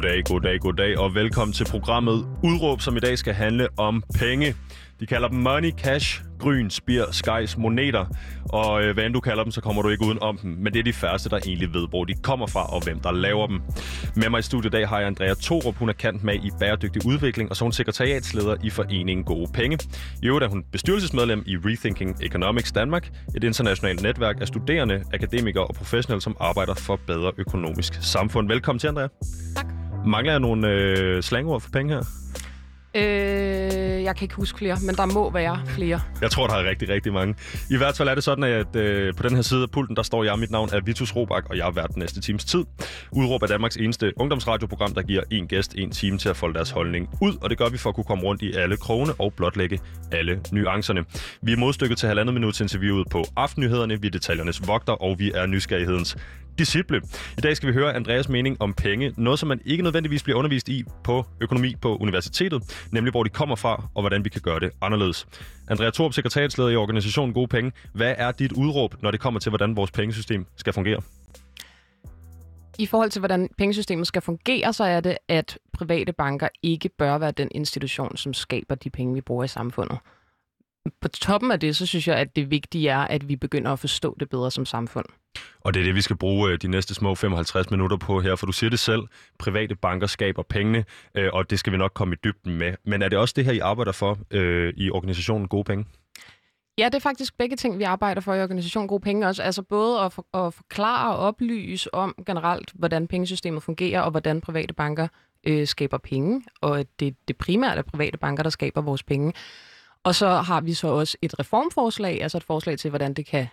Goddag, goddag, goddag, og velkommen til programmet Udråb, som i dag skal handle om penge. De kalder dem money, cash, gryn, spir, skies, moneter. Og øh, hvad end du kalder dem, så kommer du ikke uden om dem. Men det er de færreste, der egentlig ved, hvor de kommer fra og hvem der laver dem. Med mig i studiet i dag har jeg Andrea Torup. Hun er kant med i bæredygtig udvikling, og så er hun sekretariatsleder i Foreningen Gode Penge. I øvrigt er hun bestyrelsesmedlem i Rethinking Economics Danmark, et internationalt netværk af studerende, akademikere og professionelle, som arbejder for bedre økonomisk samfund. Velkommen til, Andrea. Tak. Mangler jeg nogle øh, slangord for penge her? Øh, jeg kan ikke huske flere, men der må være flere. Jeg tror, der er rigtig, rigtig mange. I hvert fald er det sådan, at øh, på den her side af pulten, der står jeg. Mit navn er Vitus Robak, og jeg har været den næste times tid. Udråb er Danmarks eneste ungdomsradioprogram, der giver en gæst en time til at folde deres holdning ud, og det gør vi for at kunne komme rundt i alle krone og blotlægge alle nuancerne. Vi er modstykket til halvandet minut interviewet på Aftennyhederne, vi er detaljernes vogter, og vi er nysgerrighedens disciple. I dag skal vi høre Andreas mening om penge. Noget, som man ikke nødvendigvis bliver undervist i på økonomi på universitetet, nemlig hvor de kommer fra og hvordan vi kan gøre det anderledes. Andrea Torp, sekretariatsleder i organisationen Gode Penge. Hvad er dit udråb, når det kommer til, hvordan vores pengesystem skal fungere? I forhold til, hvordan pengesystemet skal fungere, så er det, at private banker ikke bør være den institution, som skaber de penge, vi bruger i samfundet. På toppen af det, så synes jeg, at det vigtige er, at vi begynder at forstå det bedre som samfund. Og det er det, vi skal bruge øh, de næste små 55 minutter på her, for du siger det selv, private banker skaber pengene, øh, og det skal vi nok komme i dybden med. Men er det også det her, I arbejder for øh, i organisationen Gode Penge? Ja, det er faktisk begge ting, vi arbejder for i organisationen Gode Penge også. Altså både at, for, at forklare og oplyse om generelt, hvordan pengesystemet fungerer, og hvordan private banker øh, skaber penge, og at det, det primært er private banker, der skaber vores penge. Og så har vi så også et reformforslag, altså et forslag til, hvordan det kan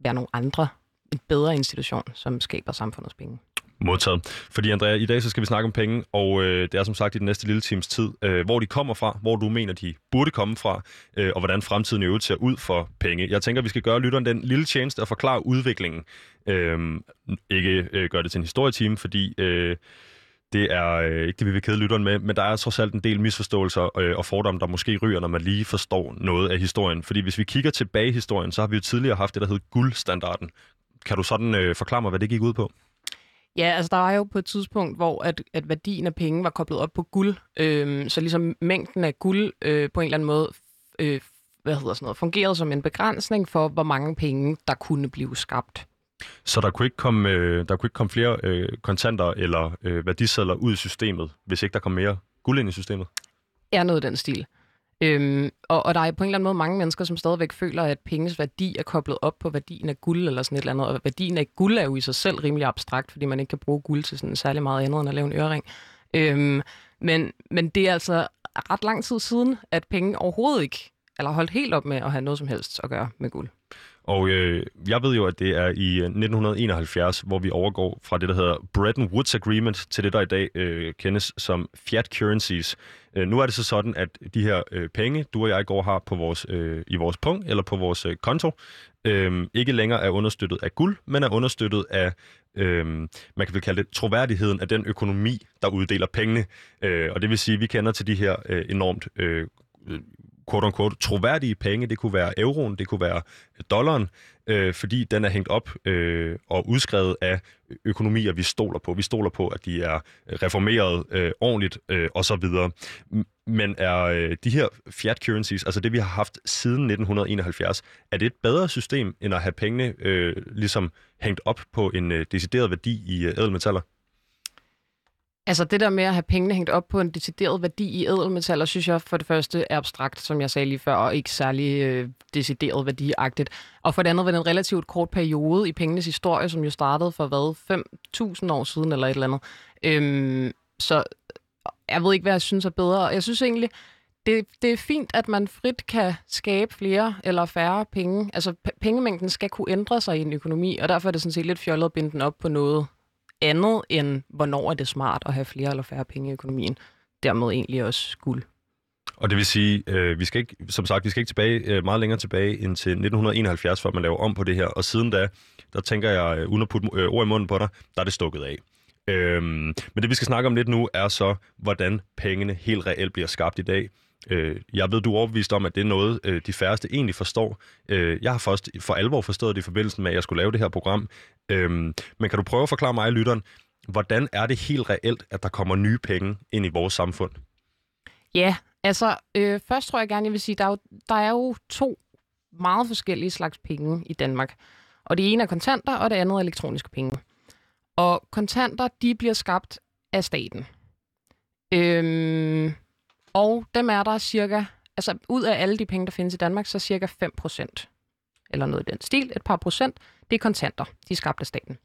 være nogle andre en bedre institution, som skaber samfundets penge. Modtaget. Fordi Andrea, i dag så skal vi snakke om penge, og øh, det er som sagt i den næste lille times tid, øh, hvor de kommer fra, hvor du mener, de burde komme fra, øh, og hvordan fremtiden i øvrigt ser ud for penge. Jeg tænker, vi skal gøre lytteren den lille tjeneste at forklare udviklingen. Øh, ikke øh, gøre det til en historietime, fordi... Øh, det er øh, ikke det, vi vil kede lytteren med, men der er trods alt en del misforståelser øh, og fordomme, der måske ryger, når man lige forstår noget af historien. Fordi hvis vi kigger tilbage i historien, så har vi jo tidligere haft det, der hed guldstandarden. Kan du sådan øh, forklare mig, hvad det gik ud på? Ja, altså der var jo på et tidspunkt, hvor at, at værdien af penge var koblet op på guld. Øh, så ligesom mængden af guld øh, på en eller anden måde øh, hvad hedder sådan noget, fungerede som en begrænsning for, hvor mange penge, der kunne blive skabt. Så der kunne ikke komme, øh, der kunne ikke komme flere øh, kontanter eller øh, værdisedler ud i systemet, hvis ikke der kom mere guld ind i systemet? Er noget den stil. Øhm, og, og der er på en eller anden måde mange mennesker, som stadigvæk føler, at penges værdi er koblet op på værdien af guld eller sådan et eller andet. Og værdien af guld er jo i sig selv rimelig abstrakt, fordi man ikke kan bruge guld til sådan særlig meget andet end at lave en ørering. Øhm, men, men det er altså ret lang tid siden, at penge overhovedet ikke, eller holdt helt op med at have noget som helst at gøre med guld. Og øh, jeg ved jo, at det er i øh, 1971, hvor vi overgår fra det, der hedder Bretton Woods Agreement, til det, der i dag øh, kendes som fiat currencies. Øh, nu er det så sådan, at de her øh, penge, du og jeg går har på vores, øh, i vores punkt eller på vores øh, konto, øh, ikke længere er understøttet af guld, men er understøttet af, øh, man kan vel kalde det, troværdigheden af den økonomi, der uddeler pengene. Øh, og det vil sige, at vi kender til de her øh, enormt øh, quote unquote, troværdige penge. Det kunne være euroen, det kunne være dollaren, øh, fordi den er hængt op øh, og udskrevet af økonomier, vi stoler på. Vi stoler på, at de er reformeret øh, ordentligt øh, osv. Men er øh, de her fiat currencies, altså det vi har haft siden 1971, er det et bedre system, end at have pengene øh, ligesom hængt op på en øh, decideret værdi i øh, ædelmetaller? Altså det der med at have pengene hængt op på en decideret værdi i ædelmetaller, synes jeg for det første er abstrakt, som jeg sagde lige før, og ikke særlig øh, decideret værdiagtigt. Og for det andet var det en relativt kort periode i pengenes historie, som jo startede for hvad, 5.000 år siden eller et eller andet. Øhm, så jeg ved ikke, hvad jeg synes er bedre. Jeg synes egentlig, det, det er fint, at man frit kan skabe flere eller færre penge. Altså pengemængden skal kunne ændre sig i en økonomi, og derfor er det sådan set lidt fjollet at binde den op på noget, andet end, hvornår er det smart at have flere eller færre penge i økonomien. Dermed egentlig også guld. Og det vil sige, øh, vi skal ikke, som sagt, vi skal ikke tilbage, øh, meget længere tilbage end til 1971, før man laver om på det her. Og siden da, der tænker jeg, øh, uden at putte øh, ord i munden på dig, der er det stukket af. Øhm, men det vi skal snakke om lidt nu, er så, hvordan pengene helt reelt bliver skabt i dag. Øh, jeg ved, du er overbevist om, at det er noget, øh, de færreste egentlig forstår. Øh, jeg har først for alvor forstået det i forbindelse med, at jeg skulle lave det her program. Øh, men kan du prøve at forklare mig, lytteren, hvordan er det helt reelt, at der kommer nye penge ind i vores samfund? Ja, altså øh, først tror jeg gerne, jeg vil sige, der er, jo, der er jo to meget forskellige slags penge i Danmark. Og det ene er kontanter, og det andet er elektroniske penge. Og kontanter, de bliver skabt af staten. Øhm, og dem er der cirka, altså ud af alle de penge, der findes i Danmark, så cirka 5 procent, eller noget i den stil, et par procent, det er kontanter, de er skabt af staten.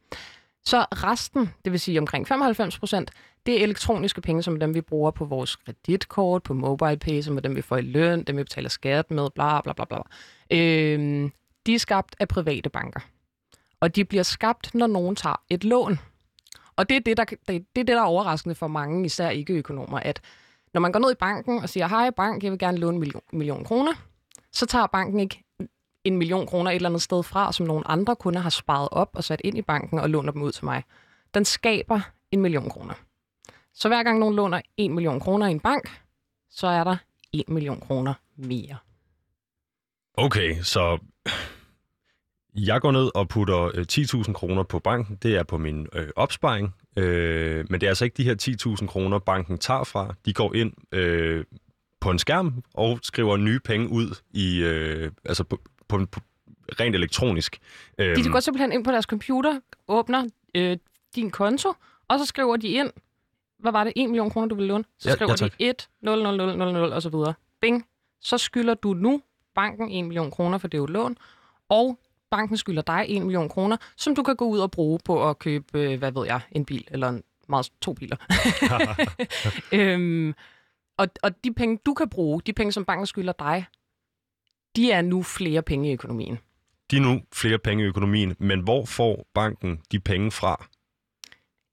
Så resten, det vil sige omkring 95 procent, det er elektroniske penge, som dem vi bruger på vores kreditkort, på mobile pay, som er dem vi får i løn, dem vi betaler skat med, bla bla bla bla. Øhm, de er skabt af private banker. Og de bliver skabt, når nogen tager et lån. Og det er det, der, det, det, er det, der er overraskende for mange, især ikke-økonomer, at når man går ned i banken og siger, hej bank, jeg vil gerne låne en million, million kroner, så tager banken ikke en million kroner et eller andet sted fra, som nogle andre kunder har sparet op og sat ind i banken og låner dem ud til mig. Den skaber en million kroner. Så hver gang nogen låner en million kroner i en bank, så er der en million kroner mere. Okay, så jeg går ned og putter øh, 10.000 kroner på banken. Det er på min øh, opsparing. Øh, men det er altså ikke de her 10.000 kroner, banken tager fra. De går ind øh, på en skærm og skriver nye penge ud i, øh, altså på, på, på rent elektronisk. De, de går simpelthen ind på deres computer, åbner øh, din konto, og så skriver de ind, hvad var det, 1 million kroner, du vil låne? Så Ja, skriver ja, tak. de 1, 0, 0, 0, 0, 0, og så videre. Bing. Så skylder du nu banken 1 million kroner, for det lån, og banken skylder dig 1 million kroner, som du kan gå ud og bruge på at købe, øh, hvad ved jeg, en bil, eller en, meget, to biler. øhm, og, og de penge, du kan bruge, de penge, som banken skylder dig, de er nu flere penge i økonomien. De er nu flere penge i økonomien, men hvor får banken de penge fra?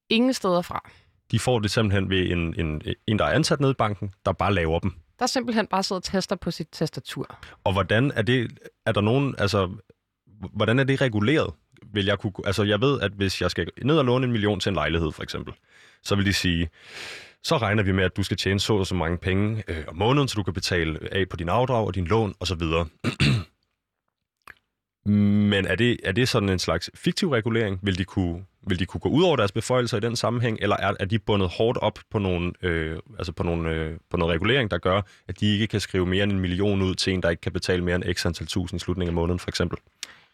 Ingen steder fra. De får det simpelthen ved en, en, en der er ansat nede i banken, der bare laver dem. Der er simpelthen bare siddet og tester på sit tastatur. Og hvordan er det, er der nogen, altså, hvordan er det reguleret? Vil jeg, kunne, altså, jeg ved, at hvis jeg skal ned og låne en million til en lejlighed, for eksempel, så vil de sige, så regner vi med, at du skal tjene så og så mange penge øh, om måneden, så du kan betale af på din afdrag og din lån osv. Men er det, er det sådan en slags fiktiv regulering? Vil de, kunne, vil de kunne gå ud over deres beføjelser i den sammenhæng, eller er, er de bundet hårdt op på, nogle, øh, altså på, nogle, øh, på noget regulering, der gør, at de ikke kan skrive mere end en million ud til en, der ikke kan betale mere end x antal tusind i slutningen af måneden, for eksempel?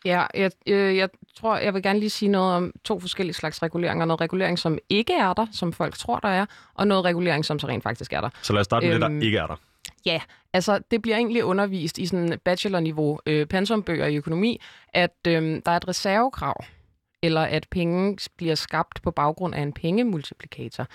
Ja, jeg, øh, jeg tror, jeg vil gerne lige sige noget om to forskellige slags reguleringer. Noget regulering, som ikke er der, som folk tror, der er, og noget regulering, som så rent faktisk er der. Så lad os starte med det, Øhm, der ikke er der. Ja, altså det bliver egentlig undervist i sådan bachelorniveau øh, pensumbøger i økonomi, at øh, der er et reservekrav, eller at penge bliver skabt på baggrund af en pengemultiplikator.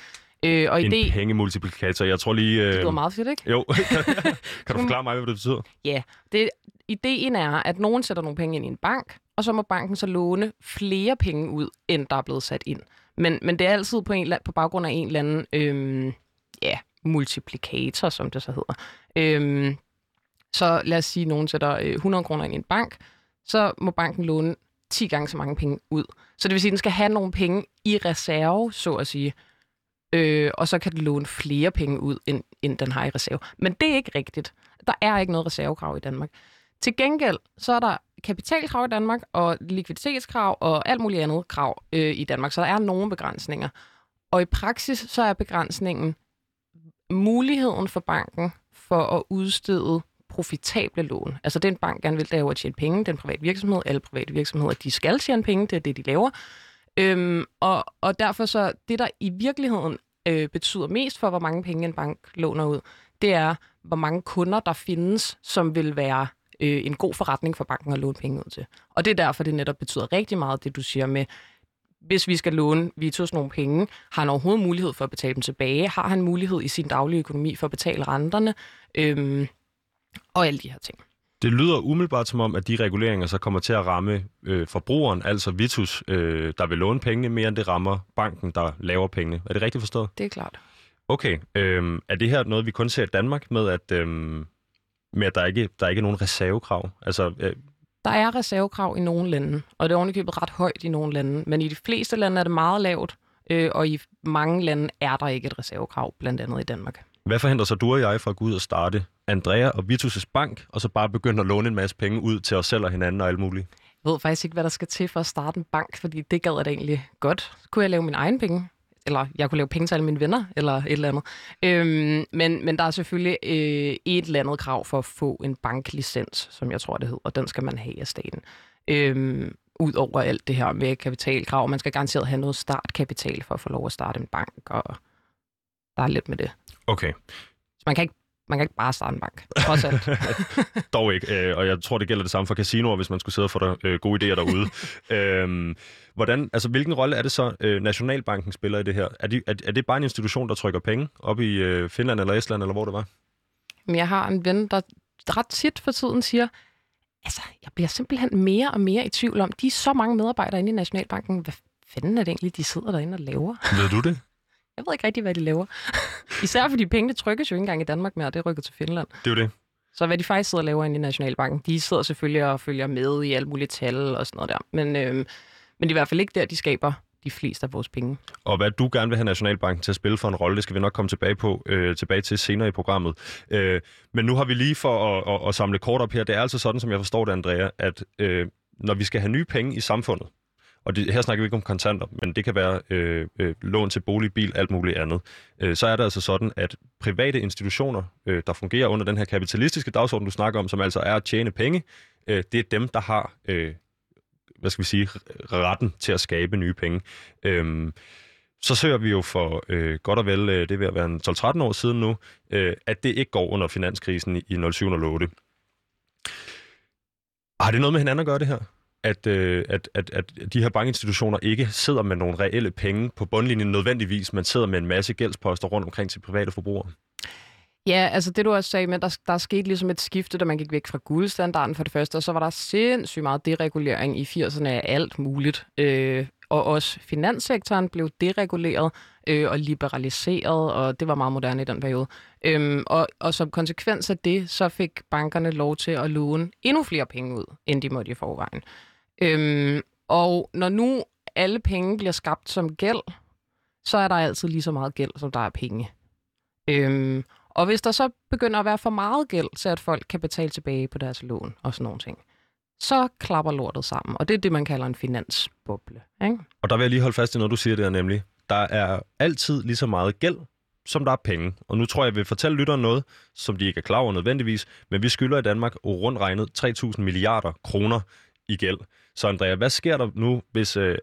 Øh, og En idé, pengemultiplikator. Jeg tror lige... Øh... det lyder meget fedt, ikke? Jo, kan du forklare mig, hvad det betyder? Ja, det, ideen er, at nogen sætter nogle penge ind i en bank, og så må banken så låne flere penge ud, end der er blevet sat ind. Men, men det er altid på, en, eller- på baggrund af en eller anden øhm, ja, multiplikator, som det så hedder. Øhm, så lad os sige, at nogen sætter øh, 100 kroner ind i en bank, så må banken låne 10 gange så mange penge ud. Så det vil sige, at den skal have nogle penge i reserve, så at sige. Øh, og så kan den låne flere penge ud, end, end den har i reserve. Men det er ikke rigtigt. Der er ikke noget reservekrav i Danmark. Til gengæld, så er der kapitalkrav i Danmark, og likviditetskrav og alt muligt andet krav øh, i Danmark. Så der er nogle begrænsninger. Og i praksis, så er begrænsningen muligheden for banken for at udstede profitable lån. Altså den bank gerne vil, der jo at tjene penge. Den private virksomhed, alle private virksomheder, de skal tjene penge, det er det, de laver. Øhm, og, og derfor så, det der i virkeligheden øh, betyder mest for, hvor mange penge en bank låner ud, det er, hvor mange kunder der findes, som vil være øh, en god forretning for banken at låne penge ud til. Og det er derfor, det netop betyder rigtig meget, det du siger med, hvis vi skal låne Vitus nogle penge, har han overhovedet mulighed for at betale dem tilbage? Har han mulighed i sin daglige økonomi for at betale renterne? Øhm, og alle de her ting. Det lyder umiddelbart som om, at de reguleringer så kommer til at ramme øh, forbrugeren, altså Vitus, øh, der vil låne pengene, mere end det rammer banken, der laver pengene. Er det rigtigt forstået? Det er klart. Okay. Øh, er det her noget, vi kun ser i Danmark med, at, øh, at der, ikke, der ikke er nogen reservekrav? Altså, øh, Der er reservekrav i nogle lande, og det er ovenikøbet ret højt i nogle lande, men i de fleste lande er det meget lavt, øh, og i mange lande er der ikke et reservekrav, blandt andet i Danmark. hvad forhindrer så du og jeg fra at gå ud og starte Andrea og Vitus' bank, og så bare begynde at låne en masse penge ud til os selv og hinanden og alt muligt? Jeg ved faktisk ikke, hvad der skal til for at starte en bank, fordi det gad jeg da egentlig godt. Kunne jeg lave min egen penge? Eller jeg kunne lave penge til alle mine venner, eller et eller andet. Øhm, men, men der er selvfølgelig øh, et eller andet krav for at få en banklicens, som jeg tror, det hedder, og den skal man have af staten. Øhm, Udover alt det her med kapitalkrav. Man skal garanteret have noget startkapital for at få lov at starte en bank, og der er lidt med det. Okay. Så man kan ikke man kan ikke bare starte en bank, trods alt. Dog ikke, øh, og jeg tror, det gælder det samme for casinoer, hvis man skulle sidde og få der, øh, gode idéer derude. øhm, hvordan, altså, hvilken rolle er det så, øh, Nationalbanken spiller i det her? Er, de, er, er det bare en institution, der trykker penge op i øh, Finland eller Estland, eller hvor det var? Men jeg har en ven, der ret tit for tiden siger, altså, jeg bliver simpelthen mere og mere i tvivl om, de er så mange medarbejdere inde i Nationalbanken. Hvad fanden er det egentlig, de sidder derinde og laver? Ved du det? Jeg ved ikke rigtig, hvad de laver. Især fordi pengene trykkes jo ikke engang i Danmark mere, og det rykker til Finland. Det er jo det. Så hvad de faktisk sidder og laver inde i Nationalbanken, de sidder selvfølgelig og følger med i alle mulige tal og sådan noget der. Men, øhm, men det er i hvert fald ikke der, de skaber de fleste af vores penge. Og hvad du gerne vil have Nationalbanken til at spille for en rolle, det skal vi nok komme tilbage på øh, tilbage til senere i programmet. Øh, men nu har vi lige for at, at, at samle kort op her. Det er altså sådan, som jeg forstår det, Andrea, at øh, når vi skal have nye penge i samfundet, og det, her snakker vi ikke om kontanter, men det kan være øh, øh, lån til bolig, bil, alt muligt andet, øh, så er det altså sådan, at private institutioner, øh, der fungerer under den her kapitalistiske dagsorden, du snakker om, som altså er at tjene penge, øh, det er dem, der har, øh, hvad skal vi sige, retten til at skabe nye penge. Øh, så søger vi jo for øh, godt og vel, øh, det vil være en 12-13 år siden nu, øh, at det ikke går under finanskrisen i, i 0708. Har det noget med hinanden at gøre, det her? At, øh, at, at, at de her bankinstitutioner ikke sidder med nogle reelle penge på bundlinjen nødvendigvis, men sidder med en masse gældsposter rundt omkring til private forbrugere? Ja, altså det du også sagde, men der, der skete ligesom et skifte, da man gik væk fra guldstandarden for det første, og så var der sindssygt meget deregulering i 80'erne af alt muligt. Øh, og også finanssektoren blev dereguleret øh, og liberaliseret, og det var meget moderne i den periode. Øhm, og, og som konsekvens af det, så fik bankerne lov til at låne endnu flere penge ud, end de måtte i forvejen. Øhm, og når nu alle penge bliver skabt som gæld, så er der altid lige så meget gæld, som der er penge. Øhm, og hvis der så begynder at være for meget gæld, så at folk kan betale tilbage på deres lån og sådan nogle ting, så klapper lortet sammen. Og det er det, man kalder en finansboble. Ikke? Og der vil jeg lige holde fast i noget, du siger der nemlig. Der er altid lige så meget gæld, som der er penge. Og nu tror jeg, jeg vil fortælle lytteren noget, som de ikke er klar over nødvendigvis, men vi skylder i Danmark rundt regnet 3.000 milliarder kroner i gæld. Så Andrea, hvad sker der nu, hvis... Øh,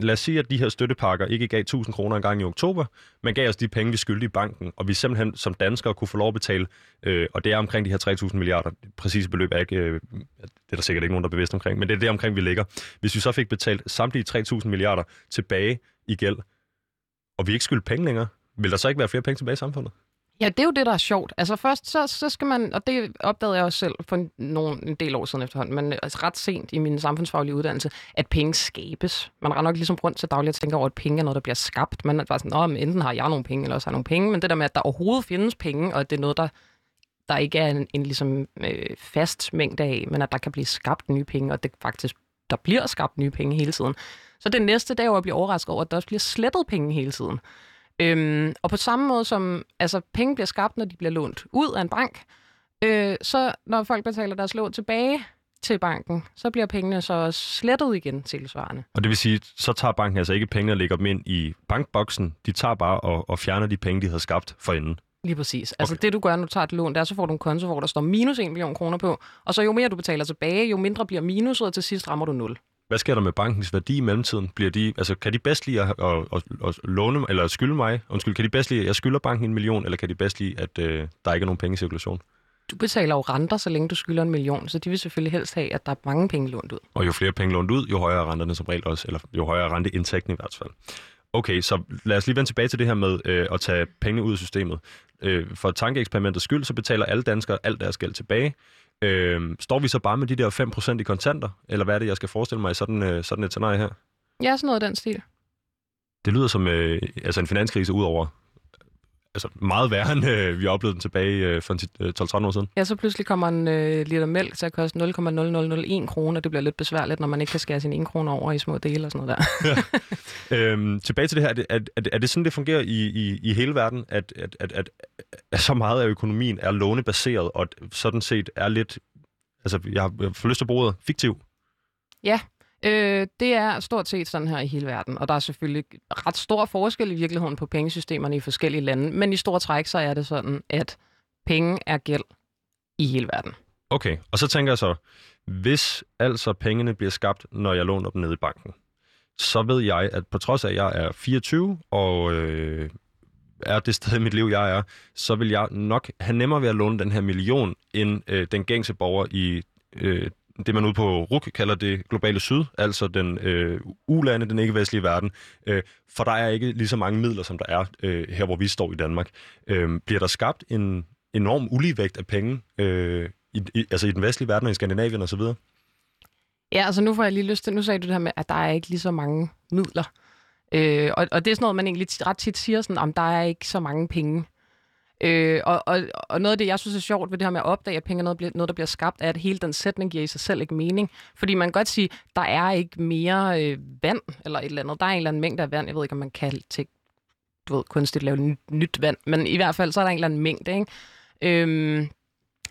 lad os sige, at de her støttepakker ikke gav 1000 kroner engang i oktober, men gav os de penge, vi skyldte i banken, og vi simpelthen som danskere kunne få lov at betale, øh, og det er omkring de her 3.000 milliarder. Præcis beløb er ikke, øh, det er der sikkert ikke nogen, der er bevidst omkring, men det er det omkring, vi ligger. Hvis vi så fik betalt samtlige 3.000 milliarder tilbage i gæld, og vi ikke skyldte penge længere, vil der så ikke være flere penge tilbage i samfundet? Ja, det er jo det, der er sjovt. Altså først, så, så skal man, og det opdagede jeg også selv for en, nogle, en del år siden efterhånden, men øh, altså ret sent i min samfundsfaglige uddannelse, at penge skabes. Man render nok ligesom rundt til dagligt og tænker over, at penge er noget, der bliver skabt. Man er bare sådan, Nå, men enten har jeg nogle penge, eller også har jeg nogle penge. Men det der med, at der overhovedet findes penge, og at det er noget, der, der ikke er en, en ligesom, øh, fast mængde af, men at der kan blive skabt nye penge, og det faktisk der bliver skabt nye penge hele tiden. Så det næste, dag er at blive overrasket over, at der også bliver slettet penge hele tiden. Øhm, og på samme måde som altså, penge bliver skabt, når de bliver lånt ud af en bank, øh, så når folk betaler deres lån tilbage til banken, så bliver pengene så også slettet igen tilsvarende. Og det vil sige, så tager banken altså ikke pengene og lægger dem ind i bankboksen. De tager bare og, og fjerner de penge, de havde skabt for inden. Lige præcis. Altså okay. det, du gør, når du tager et lån, der så får du en konto, hvor der står minus 1 million kroner på. Og så jo mere du betaler tilbage, jo mindre bliver minuset, og til sidst rammer du 0. Hvad sker der med bankens værdi i mellemtiden? Bliver de, altså, kan de bedst lide at, at, at, at låne, eller skylde mig? Undskyld, kan de bedst lide, at jeg skylder banken en million, eller kan de bedst lide, at øh, der ikke er nogen penge i cirkulation? Du betaler jo renter, så længe du skylder en million, så de vil selvfølgelig helst have, at der er mange penge lånt ud. Og jo flere penge lånt ud, jo højere er renterne som regel også, eller jo højere er renteindtægten i hvert fald. Okay, så lad os lige vende tilbage til det her med øh, at tage penge ud af systemet. Øh, for tankeeksperimentets skyld, så betaler alle danskere alt deres gæld tilbage. Øh, står vi så bare med de der 5% i kontanter? Eller hvad er det, jeg skal forestille mig i sådan, øh, sådan et scenarie her? Ja, sådan noget af den stil. Det lyder som øh, altså en finanskrise ud over altså meget værre, end øh, vi oplevede den tilbage øh, for 12-13 øh, år siden. Ja, så pludselig kommer en øh, liter mælk til at koste 0,0001 kroner. Det bliver lidt besværligt, når man ikke kan skære sin 1 kroner over i små dele og sådan noget der. ja. øhm, tilbage til det her. Er det, er, er, er det sådan, det fungerer i, i, i hele verden, at, at, at, at, at så meget af økonomien er lånebaseret, og sådan set er lidt, altså jeg har, jeg har lyst til at bruge fiktiv? Ja, Øh, det er stort set sådan her i hele verden, og der er selvfølgelig ret stor forskel i virkeligheden på pengesystemerne i forskellige lande, men i store træk så er det sådan, at penge er gæld i hele verden. Okay, og så tænker jeg så, hvis altså pengene bliver skabt, når jeg låner dem nede i banken, så ved jeg, at på trods af, at jeg er 24 og øh, er det sted i mit liv, jeg er, så vil jeg nok have nemmere ved at låne den her million, end øh, den gængse borger i øh, det, man ude på RUK kalder det globale syd, altså den øh, ulande, den ikke-vestlige verden, øh, for der er ikke lige så mange midler, som der er øh, her, hvor vi står i Danmark. Øh, bliver der skabt en enorm uligevægt af penge øh, i, i, altså i den vestlige verden og i Skandinavien osv.? Ja, altså nu får jeg lige lyst til, nu sagde du det her med, at der er ikke lige så mange midler. Øh, og, og det er sådan noget, man egentlig ret tit siger, sådan, om der er ikke så mange penge. Øh, og, og, og noget af det, jeg synes er sjovt ved det her med at opdage, at penge er noget, noget, der bliver skabt, er, at hele den sætning giver i sig selv ikke mening. Fordi man kan godt sige, der er ikke mere øh, vand eller et eller andet. Der er en eller anden mængde af vand. Jeg ved ikke, om man kan til du ved, kunstigt lave nyt, vand. Men i hvert fald, så er der en eller anden mængde. Ikke? Øhm,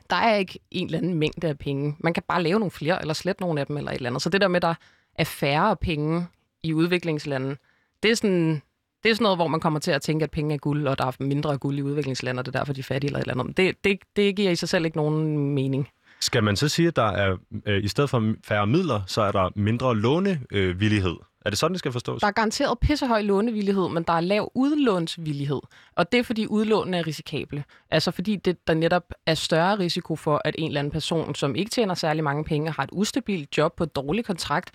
der er ikke en eller anden mængde af penge. Man kan bare lave nogle flere, eller slette nogle af dem, eller et eller andet. Så det der med, at der er færre penge i udviklingslandet, det er sådan, det er sådan noget, hvor man kommer til at tænke, at penge er guld, og der er mindre guld i udviklingslande, og det er derfor, de er fattige eller et eller andet. Det, det, det giver i sig selv ikke nogen mening. Skal man så sige, at der er, øh, i stedet for færre midler, så er der mindre lånevillighed? Er det sådan, det skal forstås? Der er garanteret pissehøj lånevillighed, men der er lav udlånsvillighed. Og det er, fordi udlånene er risikable. Altså fordi det, der netop er større risiko for, at en eller anden person, som ikke tjener særlig mange penge, har et ustabilt job på et dårlig kontrakt,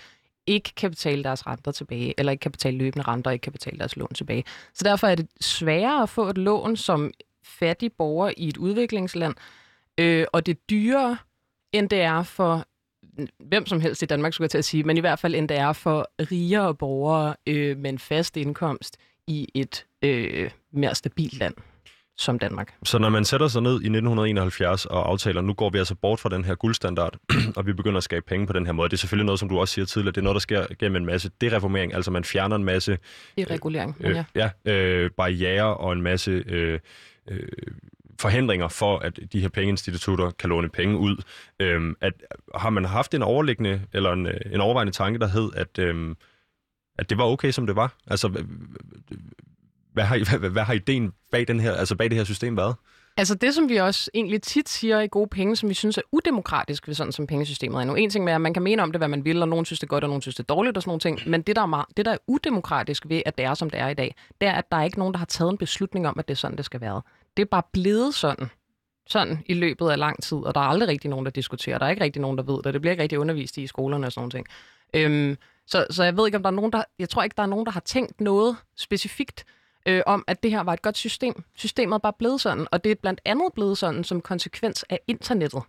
ikke kan betale deres renter tilbage, eller ikke kan betale løbende renter, og ikke kan betale deres lån tilbage. Så derfor er det sværere at få et lån som fattig borger i et udviklingsland, øh, og det er dyrere, end det er for hvem som helst i Danmark, skulle jeg til at sige, men i hvert fald end det er for rigere borgere øh, med en fast indkomst i et øh, mere stabilt land som Danmark. Så når man sætter sig ned i 1971 og aftaler, nu går vi altså bort fra den her guldstandard, og vi begynder at skabe penge på den her måde. Det er selvfølgelig noget, som du også siger tidligere, det er noget, der sker gennem en masse dereformering, altså man fjerner en masse... Deregulering, øh, ja. Ja, øh, barriere og en masse... Øh, øh, forhindringer for, at de her pengeinstitutter kan låne penge ud. Øhm, at, har man haft en overliggende eller en, en overvejende tanke, der hed, at, øhm, at det var okay, som det var? Altså, hvad har, hvad, hvad har ideen bag, den her, altså bag det her system været? Altså det, som vi også egentlig tit siger i gode penge, som vi synes er udemokratisk ved sådan som pengesystemet er nu. En ting med, at man kan mene om det, hvad man vil, og nogen synes det er godt, og nogen synes det er dårligt og sådan nogle ting. Men det, der er, meget, det, der er udemokratisk ved, at det er, som det er i dag, det er, at der er ikke nogen, der har taget en beslutning om, at det er sådan, det skal være. Det er bare blevet sådan sådan i løbet af lang tid, og der er aldrig rigtig nogen, der diskuterer. Der er ikke rigtig nogen, der ved det. Det bliver ikke rigtig undervist i i skolerne og sådan noget. Øhm, så, så jeg ved ikke, om der er nogen, der... Jeg tror ikke, der er nogen, der har tænkt noget specifikt øh, om, at det her var et godt system. Systemet er bare blevet sådan, og det er blandt andet blevet sådan som konsekvens af internettet.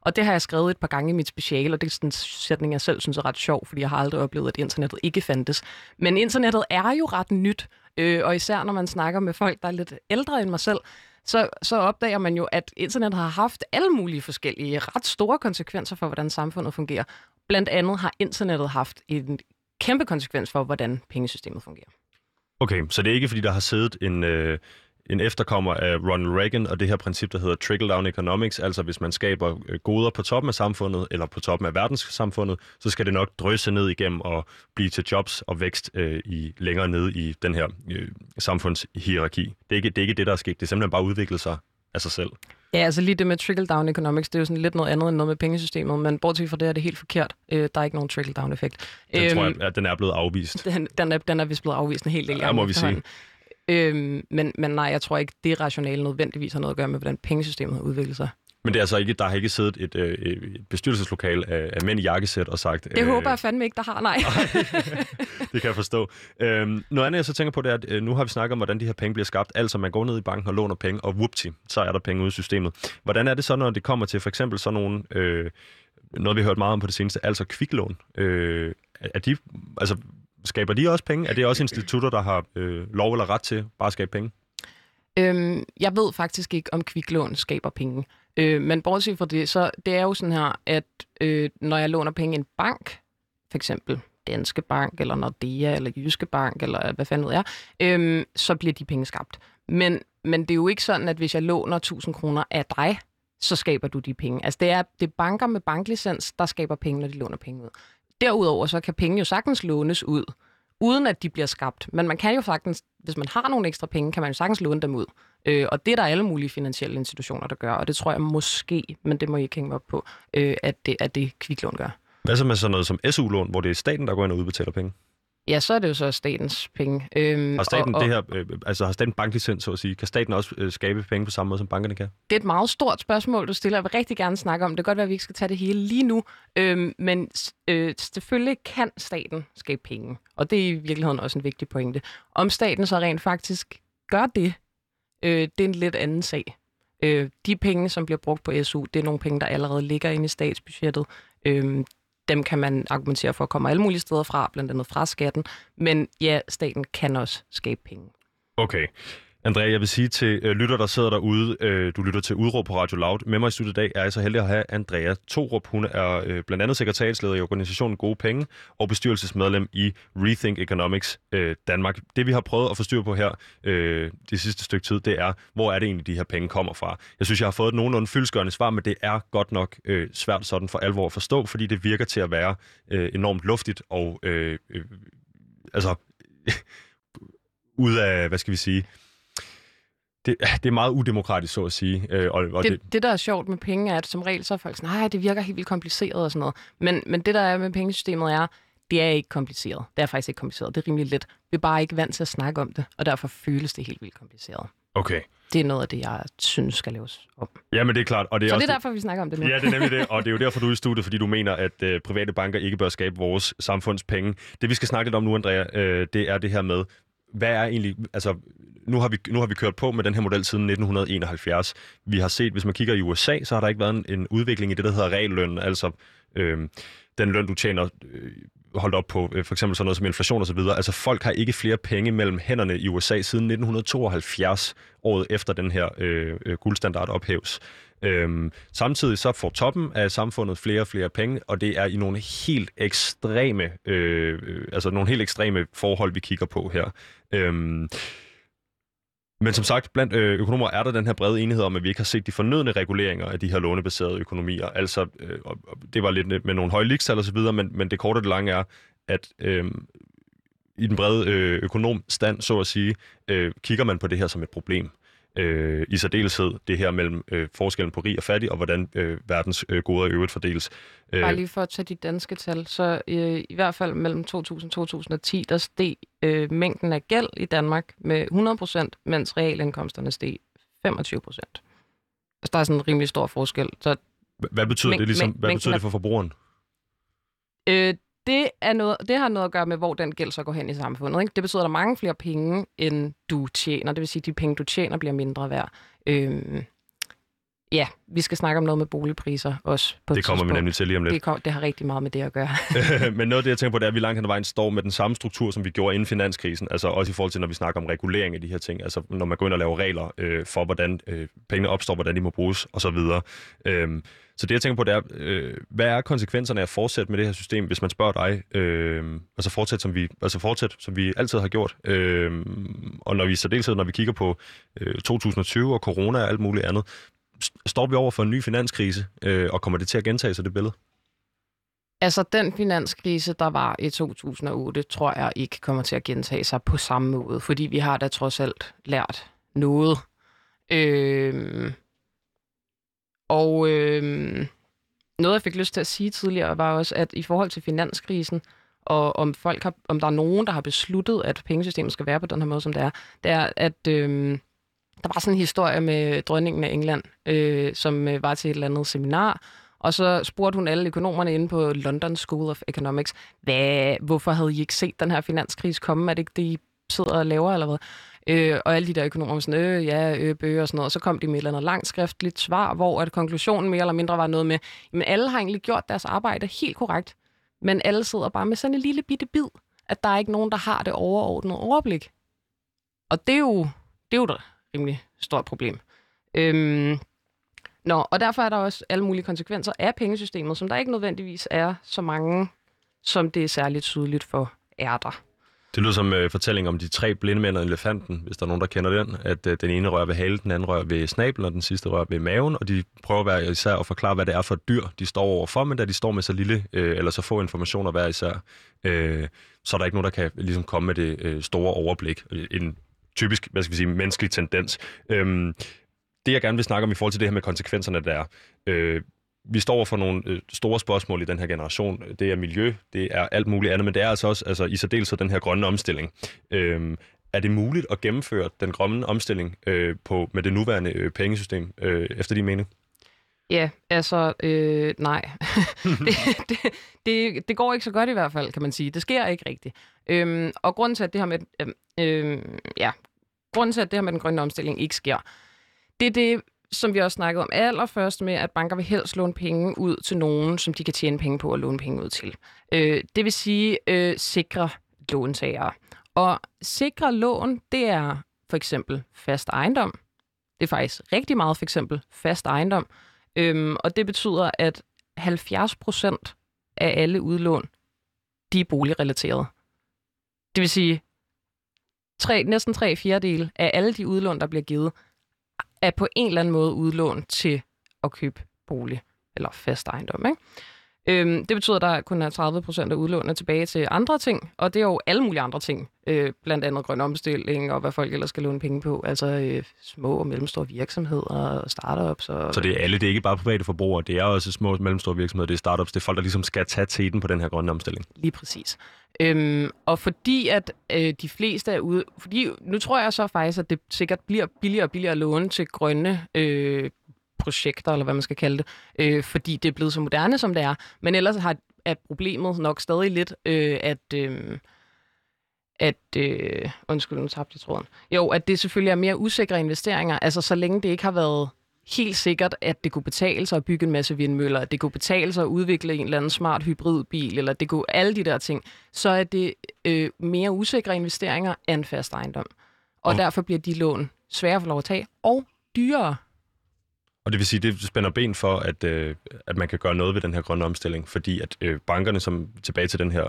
Og det har jeg skrevet et par gange i mit speciale, og det er sådan en sætning, jeg selv synes er ret sjov, fordi jeg har aldrig oplevet, at internettet ikke fandtes. Men internettet er jo ret nyt, øh, og især når man snakker med folk, der er lidt ældre end mig selv, så, så opdager man jo, at internet har haft alle mulige forskellige ret store konsekvenser for, hvordan samfundet fungerer. Blandt andet har internettet haft en kæmpe konsekvens for, hvordan pengesystemet fungerer. Okay, så det er ikke, fordi der har siddet en, øh, en efterkommer af Ronald Reagan og det her princip, der hedder trickle-down economics, altså hvis man skaber øh, goder på toppen af samfundet, eller på toppen af verdenssamfundet, så skal det nok drysse ned igennem og blive til jobs og vækst øh, i længere ned i den her øh, samfundshierarki. Det er, ikke, det er ikke det, der er sket. Det er simpelthen bare udviklet sig af sig selv. Ja, altså lige det med trickle-down economics, det er jo sådan lidt noget andet end noget med pengesystemet, men bortset fra det er det helt forkert. Øh, der er ikke nogen trickle-down effekt. Den øhm, tror jeg, at den er blevet afvist. Den, den, er, den er vist blevet afvist en hel del Ja, må vi sige. Øhm, men, men nej, jeg tror ikke, det rationale nødvendigvis har noget at gøre med, hvordan pengesystemet har udviklet sig. Men det er altså ikke, der har ikke siddet et, øh, et bestyrelseslokal af, af mænd i jakkesæt og sagt... Det øh, håber jeg fandme ikke, der har, nej. det kan jeg forstå. Øhm, noget andet, jeg så tænker på, det er, at øh, nu har vi snakket om, hvordan de her penge bliver skabt. Altså, man går ned i banken og låner penge, og whoopty, så er der penge ude i systemet. Hvordan er det så, når det kommer til for eksempel sådan nogle... Øh, noget, vi har hørt meget om på det seneste, altså kviklån. Øh, er de, altså, skaber de også penge? Er det også institutter, der har øh, lov eller ret til bare at skabe penge? Øhm, jeg ved faktisk ikke, om kviklån skaber penge. Øh, men bortset fra det, så det er jo sådan her, at øh, når jeg låner penge i en bank, for eksempel Danske Bank, eller Nordea, eller Jyske Bank, eller øh, hvad fanden er, øh, så bliver de penge skabt. Men, men det er jo ikke sådan, at hvis jeg låner 1000 kroner af dig, så skaber du de penge. Altså det er, det er banker med banklicens, der skaber penge, når de låner penge ud. Derudover så kan penge jo sagtens lånes ud, uden at de bliver skabt. Men man kan jo sagtens, hvis man har nogle ekstra penge, kan man jo sagtens låne dem ud. Øh, og det er der alle mulige finansielle institutioner, der gør, og det tror jeg måske, men det må I ikke hænge op på, øh, at, det, at det kviklån gør. Hvad så med sådan noget som SU-lån, hvor det er staten, der går ind og udbetaler penge? Ja, så er det jo så statens penge. Øhm, Har staten og, og, det her, øh, altså har staten banklicens, så at sige? Kan staten også øh, skabe penge på samme måde, som bankerne kan? Det er et meget stort spørgsmål, du stiller. Jeg vil rigtig gerne snakke om det. Det kan godt være, at vi ikke skal tage det hele lige nu. Øhm, men øh, selvfølgelig kan staten skabe penge. Og det er i virkeligheden også en vigtig pointe. Om staten så rent faktisk gør det, øh, det er en lidt anden sag. Øh, de penge, som bliver brugt på SU, det er nogle penge, der allerede ligger inde i statsbudgettet. Øh, dem kan man argumentere for at komme alle mulige steder fra, blandt andet fra skatten. Men ja, staten kan også skabe penge. Okay. Andrea, jeg vil sige til øh, lytter, der sidder derude, øh, du lytter til Udråb på Radio Loud. Med mig i studiet i dag er jeg så heldig at have Andrea Torup. Hun er øh, blandt andet sekretariatsleder i organisationen Gode Penge og bestyrelsesmedlem i Rethink Economics øh, Danmark. Det vi har prøvet at få styr på her øh, det sidste stykke tid, det er, hvor er det egentlig, de her penge kommer fra. Jeg synes, jeg har fået et nogenlunde fyldskørende svar, men det er godt nok øh, svært sådan for alvor at forstå, fordi det virker til at være øh, enormt luftigt og øh, øh, altså ud af, hvad skal vi sige, det, det er meget udemokratisk, så at sige. Øh, og, og det, det, det, der er sjovt med penge, er, at som regel så er folk sådan, nej, det virker helt vildt kompliceret og sådan noget. Men, men det, der er med pengesystemet, er, det er ikke kompliceret. Det er faktisk ikke kompliceret. Det er rimelig let. Vi er bare ikke vant til at snakke om det, og derfor føles det helt vildt kompliceret. Okay. Det er noget af det, jeg synes skal laves om. Ja, men det er klart. Og det er så også det er derfor, vi snakker om det nu. Ja, det er nemlig det. Og det er jo derfor, du er i studiet, fordi du mener, at øh, private banker ikke bør skabe vores samfundspenge. Det, vi skal snakke lidt om nu, Andrea, øh, det er det her med, hvad er egentlig, altså nu har, vi, nu har vi kørt på med den her model siden 1971. Vi har set, hvis man kigger i USA, så har der ikke været en, en udvikling i det, der hedder regelløn, altså øh, den løn, du tjener øh, holdt op på, øh, for eksempel sådan noget som inflation osv. Altså folk har ikke flere penge mellem hænderne i USA siden 1972, året efter den her øh, øh, guldstandard ophæves. Øhm, samtidig så får toppen af samfundet flere og flere penge, og det er i nogle helt ekstreme, øh, øh altså nogle helt ekstreme forhold, vi kigger på her. Øhm, men som sagt, blandt øh, økonomer er der den her brede enighed om, at vi ikke har set de fornødne reguleringer af de her lånebaserede økonomier. Altså, øh, det var lidt med nogle høje ligestal og så videre, men, men det korte og det lange er, at øh, i den brede øh, økonomstand, så at sige, øh, kigger man på det her som et problem øh, i særdeleshed det her mellem øh, forskellen på rig og fattig, og hvordan øh, verdens øh, goder i øvrigt fordeles. Øh, Bare lige for at tage de danske tal, så øh, i hvert fald mellem 2000 og 2010, der steg øh, mængden af gæld i Danmark med 100%, mens realindkomsterne steg 25%. Altså, der er sådan en rimelig stor forskel. Så hvad betyder det ligesom? Hvad betyder det for forbrugeren? Øh, det, er noget, det har noget at gøre med, hvor den gæld så går hen i samfundet. Ikke? Det betyder, at der er mange flere penge, end du tjener. Det vil sige, at de penge, du tjener, bliver mindre værd. Øhm, ja, vi skal snakke om noget med boligpriser også. På det kommer vi nemlig til lige om lidt. Det, kom, det har rigtig meget med det at gøre. Men noget af det, jeg tænker på, det er, at vi langt hen ad vejen står med den samme struktur, som vi gjorde inden finanskrisen. Altså også i forhold til, når vi snakker om regulering af de her ting. Altså når man går ind og laver regler øh, for, hvordan øh, pengene opstår, hvordan de må bruges osv. Øhm, så det, jeg tænker på, det er, øh, hvad er konsekvenserne af at fortsætte med det her system, hvis man spørger dig? Øh, altså fortsætte, som vi, altså fortsætte, som vi altid har gjort. Øh, og når vi så dels når vi kigger på øh, 2020 og corona og alt muligt andet, står vi over for en ny finanskrise, øh, og kommer det til at gentage sig det billede? Altså, den finanskrise, der var i 2008, tror jeg ikke kommer til at gentage sig på samme måde, fordi vi har da trods alt lært noget. Øh, og øh, noget, jeg fik lyst til at sige tidligere, var også, at i forhold til finanskrisen, og om folk har, om der er nogen, der har besluttet, at pengesystemet skal være på den her måde, som det er, det er, at øh, der var sådan en historie med dronningen af England, øh, som øh, var til et eller andet seminar, og så spurgte hun alle økonomerne inde på London School of Economics, hvad, hvorfor havde I ikke set den her finanskrise komme? Er det ikke det, I sidder og laver, eller hvad? Øh, og alle de der økonomer var sådan, øh, ja, øh, bøger og sådan noget. Og så kom de med et eller andet langt skriftligt svar, hvor at konklusionen mere eller mindre var noget med, men alle har egentlig gjort deres arbejde helt korrekt, men alle sidder bare med sådan en lille bitte bid, at der er ikke nogen, der har det overordnede overblik. Og det er jo, det er jo et rimelig stort problem. Øhm, Nå, og derfor er der også alle mulige konsekvenser af pengesystemet, som der ikke nødvendigvis er så mange, som det er særligt tydeligt for er der. Det lyder som øh, fortælling om de tre blinde mænd og elefanten, hvis der er nogen, der kender den. At øh, den ene rører ved halen, den anden rører ved snablen, og den sidste rører ved maven. Og de prøver hver især at forklare, hvad det er for et dyr, de står overfor, men da de står med så lille øh, eller så få informationer hver især, øh, så er der ikke nogen, der kan ligesom komme med det øh, store overblik. En typisk, hvad skal vi sige, menneskelig tendens. Uh, det, jeg gerne vil snakke om i forhold til det her med konsekvenserne, der er, Øh, vi står for nogle øh, store spørgsmål i den her generation. Det er miljø, det er alt muligt andet, men det er altså også altså, i særdeleshed den her grønne omstilling. Øhm, er det muligt at gennemføre den grønne omstilling øh, på med det nuværende øh, pengesystem, øh, efter din mening? Ja, altså, øh, nej. det, det, det, det går ikke så godt i hvert fald, kan man sige. Det sker ikke rigtigt. Øhm, og grunden til, at det her med, øh, øh, ja, grunden til, at det her med den grønne omstilling ikke sker, det er det, som vi også snakkede om allerførst med, at banker vil helst låne penge ud til nogen, som de kan tjene penge på at låne penge ud til. Øh, det vil sige øh, sikre låntagere. Og sikre lån, det er for eksempel fast ejendom. Det er faktisk rigtig meget for eksempel fast ejendom. Øhm, og det betyder, at 70 procent af alle udlån, de er boligrelaterede. Det vil sige, tre, næsten tre fjerdedel af alle de udlån, der bliver givet, er på en eller anden måde udlån til at købe bolig eller fast ejendom. Ikke? Øhm, det betyder, at der kun er 30 procent af udlånene tilbage til andre ting, og det er jo alle mulige andre ting, øh, blandt andet grøn omstilling og hvad folk ellers skal låne penge på, altså øh, små og mellemstore virksomheder og startups. Og, Så det er alle, det er ikke bare private forbrugere, det er også små og mellemstore virksomheder, det er startups, det er folk, der ligesom skal tage teten på den her grønne omstilling. Lige præcis. Øhm, og fordi at øh, de fleste er ude, fordi nu tror jeg så faktisk, at det sikkert bliver billigere og billigere at låne til grønne øh, projekter, eller hvad man skal kalde det, øh, fordi det er blevet så moderne, som det er. Men ellers har, er problemet nok stadig lidt, øh, at... Øh, at, øh, undskyld, nu tabte jeg tråden. Jo, at det selvfølgelig er mere usikre investeringer. Altså, så længe det ikke har været helt sikkert, at det kunne betale sig at bygge en masse vindmøller, at det kunne betale sig at udvikle en eller anden smart hybridbil, eller det kunne alle de der ting, så er det øh, mere usikre investeringer end fast ejendom. Og oh. derfor bliver de lån svære at få lov at tage, og dyrere. Og det vil sige, det spænder ben for, at, øh, at man kan gøre noget ved den her grønne omstilling, fordi at øh, bankerne, som tilbage til den her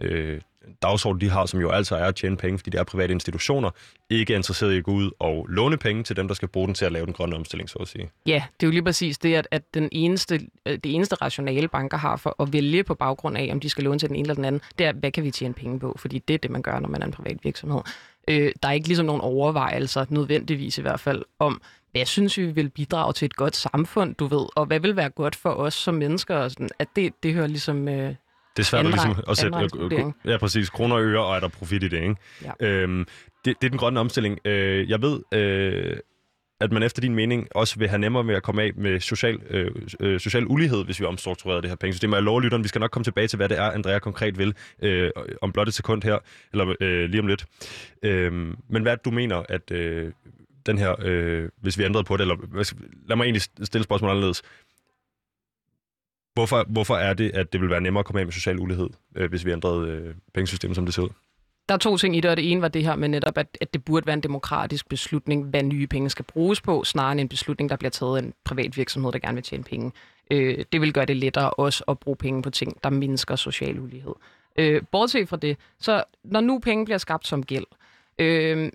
øh, dagsorden, de har, som jo altså er at tjene penge, fordi det er private institutioner, ikke er interesseret i at gå ud og låne penge til dem, der skal bruge den til at lave den grønne omstilling, så at sige. Ja, det er jo lige præcis det, at, at den eneste, øh, det eneste rationale banker har for at vælge på baggrund af, om de skal låne til den ene eller den anden, det er, hvad kan vi tjene penge på? Fordi det er det, man gør, når man er en privat virksomhed. Øh, der er ikke ligesom nogen overvejelser, nødvendigvis i hvert fald, om hvad synes vi vil bidrage til et godt samfund, du ved, og hvad vil være godt for os som mennesker, og sådan, at det, det hører ligesom øh, det er svært at, ligesom at sætte øh, ja, præcis, kroner og øre, og er der profit i det, ikke? Ja. Øhm, det, det er den grønne omstilling. Øh, jeg ved, øh, at man efter din mening også vil have nemmere med at komme af med social, øh, øh, social ulighed, hvis vi omstrukturerer det her pengesystem. Og lovlytteren, vi skal nok komme tilbage til, hvad det er, Andrea konkret vil, øh, om blot et sekund her, eller øh, lige om lidt. Øh, men hvad du mener, at øh, den her, øh, hvis vi ændrede på det, eller lad mig egentlig stille spørgsmålet anderledes. Hvorfor, hvorfor er det, at det vil være nemmere at komme af med social ulighed, øh, hvis vi ændrede øh, pengesystemet, som det ser ud? Der er to ting i det, og det ene var det her med netop, at, at det burde være en demokratisk beslutning, hvad nye penge skal bruges på, snarere end en beslutning, der bliver taget af en privat virksomhed, der gerne vil tjene penge. Øh, det vil gøre det lettere også at bruge penge på ting, der mindsker social ulighed. Øh, bortset fra det, så når nu penge bliver skabt som gæld, øh,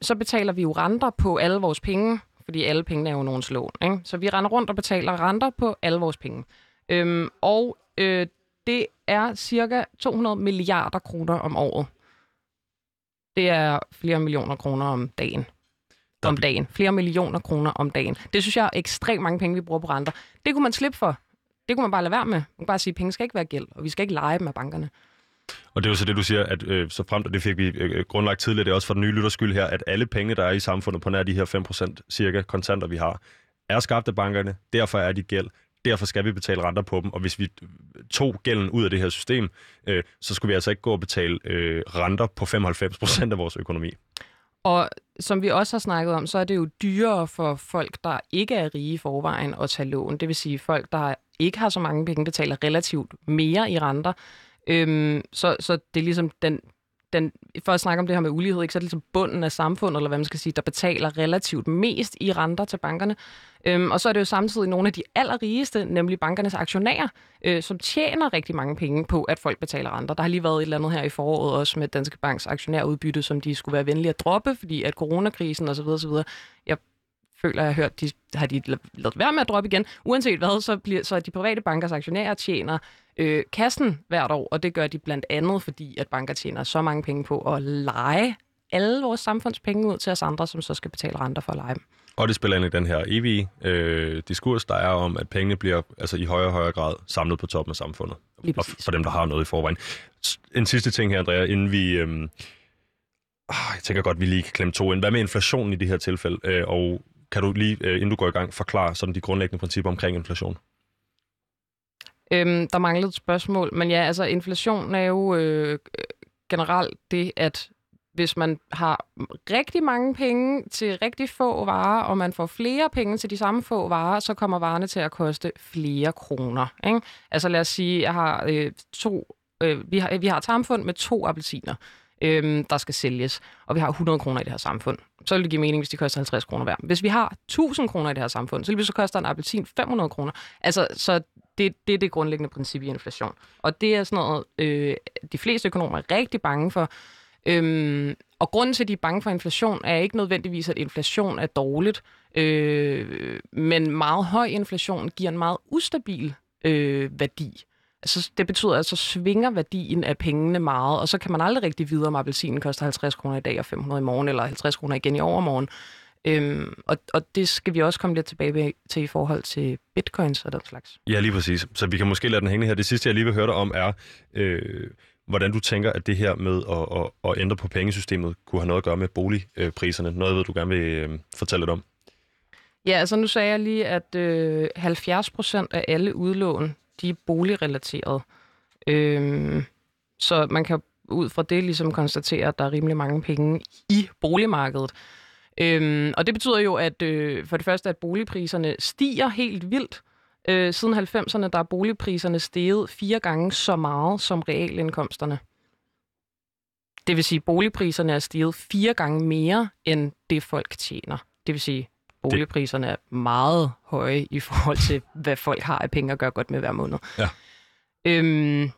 så betaler vi jo renter på alle vores penge, fordi alle pengene er jo nogens lån. Ikke? Så vi render rundt og betaler renter på alle vores penge. Øhm, og øh, det er cirka 200 milliarder kroner om året. Det er flere millioner kroner om dagen. Om dagen. Flere millioner kroner om dagen. Det synes jeg er ekstremt mange penge, vi bruger på renter. Det kunne man slippe for. Det kunne man bare lade være med. Man kunne bare sige, at penge skal ikke være gæld, og vi skal ikke lege dem af bankerne. Og det er jo så det, du siger, at øh, så frem, og det fik vi øh, øh, grundlagt tidligere, det er også for den nye lytters skyld her, at alle penge, der er i samfundet på nær de her 5% cirka kontanter, vi har, er skabt af bankerne, derfor er de gæld. Derfor skal vi betale renter på dem, og hvis vi øh, tog gælden ud af det her system, øh, så skulle vi altså ikke gå og betale øh, renter på 95% af vores økonomi. Og som vi også har snakket om, så er det jo dyrere for folk, der ikke er rige i forvejen at tage lån. Det vil sige, folk, der ikke har så mange penge, betaler relativt mere i renter. Øhm, så, så det er ligesom den, den, for at snakke om det her med ulighed, ikke, så er det ligesom bunden af samfundet, eller hvad man skal sige, der betaler relativt mest i renter til bankerne. Øhm, og så er det jo samtidig nogle af de allerrigeste, nemlig bankernes aktionærer, øh, som tjener rigtig mange penge på, at folk betaler renter. Der har lige været et eller andet her i foråret også med Danske Banks aktionærudbytte, som de skulle være venlige at droppe, fordi at coronakrisen osv. osv. Jeg føler, jeg har hørt, de har de lavet være med at droppe igen. Uanset hvad, så, bliver, så de private bankers aktionærer tjener øh, kassen hvert år, og det gør de blandt andet, fordi at banker tjener så mange penge på at lege alle vores samfundspenge ud til os andre, som så skal betale renter for at lege dem. Og det spiller ind i den her evige øh, diskurs, der er om, at pengene bliver altså, i højere og højere grad samlet på toppen af samfundet. Og for dem, der har noget i forvejen. En sidste ting her, Andrea, inden vi... Øh, jeg tænker godt, vi lige kan klemme to ind. Hvad med inflationen i det her tilfælde? Øh, og kan du lige, øh, inden du går i gang, forklare sådan de grundlæggende principper omkring inflation? Øhm, der manglede et spørgsmål, men ja, altså inflation er jo øh, generelt det, at hvis man har rigtig mange penge til rigtig få varer, og man får flere penge til de samme få varer, så kommer varerne til at koste flere kroner. Ikke? Altså lad os sige, jeg har øh, to, øh, vi, har, vi har et samfund med to appelsiner, øh, der skal sælges, og vi har 100 kroner i det her samfund. Så vil det give mening, hvis de koster 50 kroner hver. Hvis vi har 1000 kroner i det her samfund, så vil det så koster en appelsin 500 kroner. Altså, så det, det er det grundlæggende princip i inflation. Og det er sådan noget, øh, de fleste økonomer er rigtig bange for. Øhm, og grunden til, at de er bange for inflation, er ikke nødvendigvis, at inflation er dårligt, øh, men meget høj inflation giver en meget ustabil øh, værdi. Altså, det betyder, at så svinger værdien af pengene meget, og så kan man aldrig rigtig vide, om appelsinen koster 50 kroner i dag og 500 i morgen, eller 50 kroner igen i overmorgen. Øhm, og, og det skal vi også komme lidt tilbage til i forhold til bitcoins og den slags. Ja, lige præcis. Så vi kan måske lade den hænge her. Det sidste, jeg lige vil høre dig om, er, øh, hvordan du tænker, at det her med at, at, at ændre på pengesystemet kunne have noget at gøre med boligpriserne. Noget, ved du gerne vil øh, fortælle lidt om. Ja, altså nu sagde jeg lige, at øh, 70 procent af alle udlån, de er boligrelateret. Øh, så man kan ud fra det ligesom konstatere, at der er rimelig mange penge i boligmarkedet. Øhm, og det betyder jo, at øh, for det første, at boligpriserne stiger helt vildt. Øh, siden 90'erne, der er boligpriserne steget fire gange så meget som realindkomsterne. Det vil sige, at boligpriserne er steget fire gange mere, end det folk tjener. Det vil sige, boligpriserne er meget høje i forhold til, hvad folk har af penge at gøre godt med hver måned. Ja. Øhm,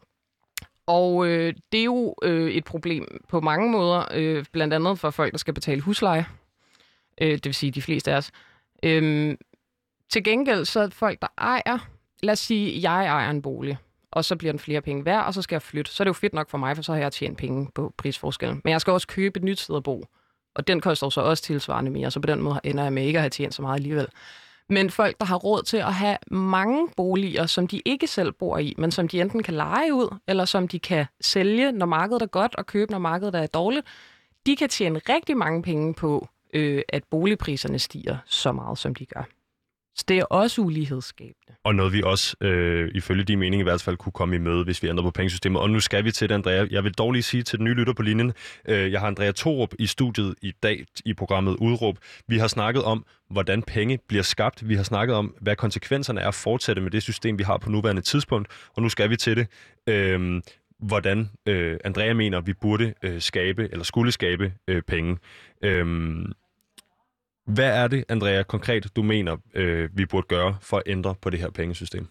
og øh, det er jo øh, et problem på mange måder, øh, blandt andet for folk, der skal betale husleje øh, det vil sige de fleste af os. Øhm, til gengæld så er folk, der ejer, lad os sige, jeg ejer en bolig, og så bliver den flere penge værd, og så skal jeg flytte. Så er det jo fedt nok for mig, for så har jeg tjent penge på prisforskellen. Men jeg skal også købe et nyt sted at bo, og den koster så også tilsvarende mere, så på den måde ender jeg med ikke at have tjent så meget alligevel. Men folk, der har råd til at have mange boliger, som de ikke selv bor i, men som de enten kan lege ud, eller som de kan sælge, når markedet er godt, og købe, når markedet er dårligt, de kan tjene rigtig mange penge på øh, at boligpriserne stiger så meget, som de gør. Så det er også ulighedsskabende. Og noget vi også, øh, ifølge de mening i hvert fald, kunne komme i møde, hvis vi ændrer på pengesystemet. Og nu skal vi til det, Andrea. Jeg vil dog lige sige til den nye lytter på linjen, øh, jeg har Andrea Torup i studiet i dag i programmet Udråb. Vi har snakket om, hvordan penge bliver skabt. Vi har snakket om, hvad konsekvenserne er at fortsætte med det system, vi har på nuværende tidspunkt. Og nu skal vi til det. Øh, hvordan øh, Andrea mener, vi burde øh, skabe, eller skulle skabe øh, penge. Øh, hvad er det, Andrea, konkret du mener, øh, vi burde gøre for at ændre på det her pengesystem?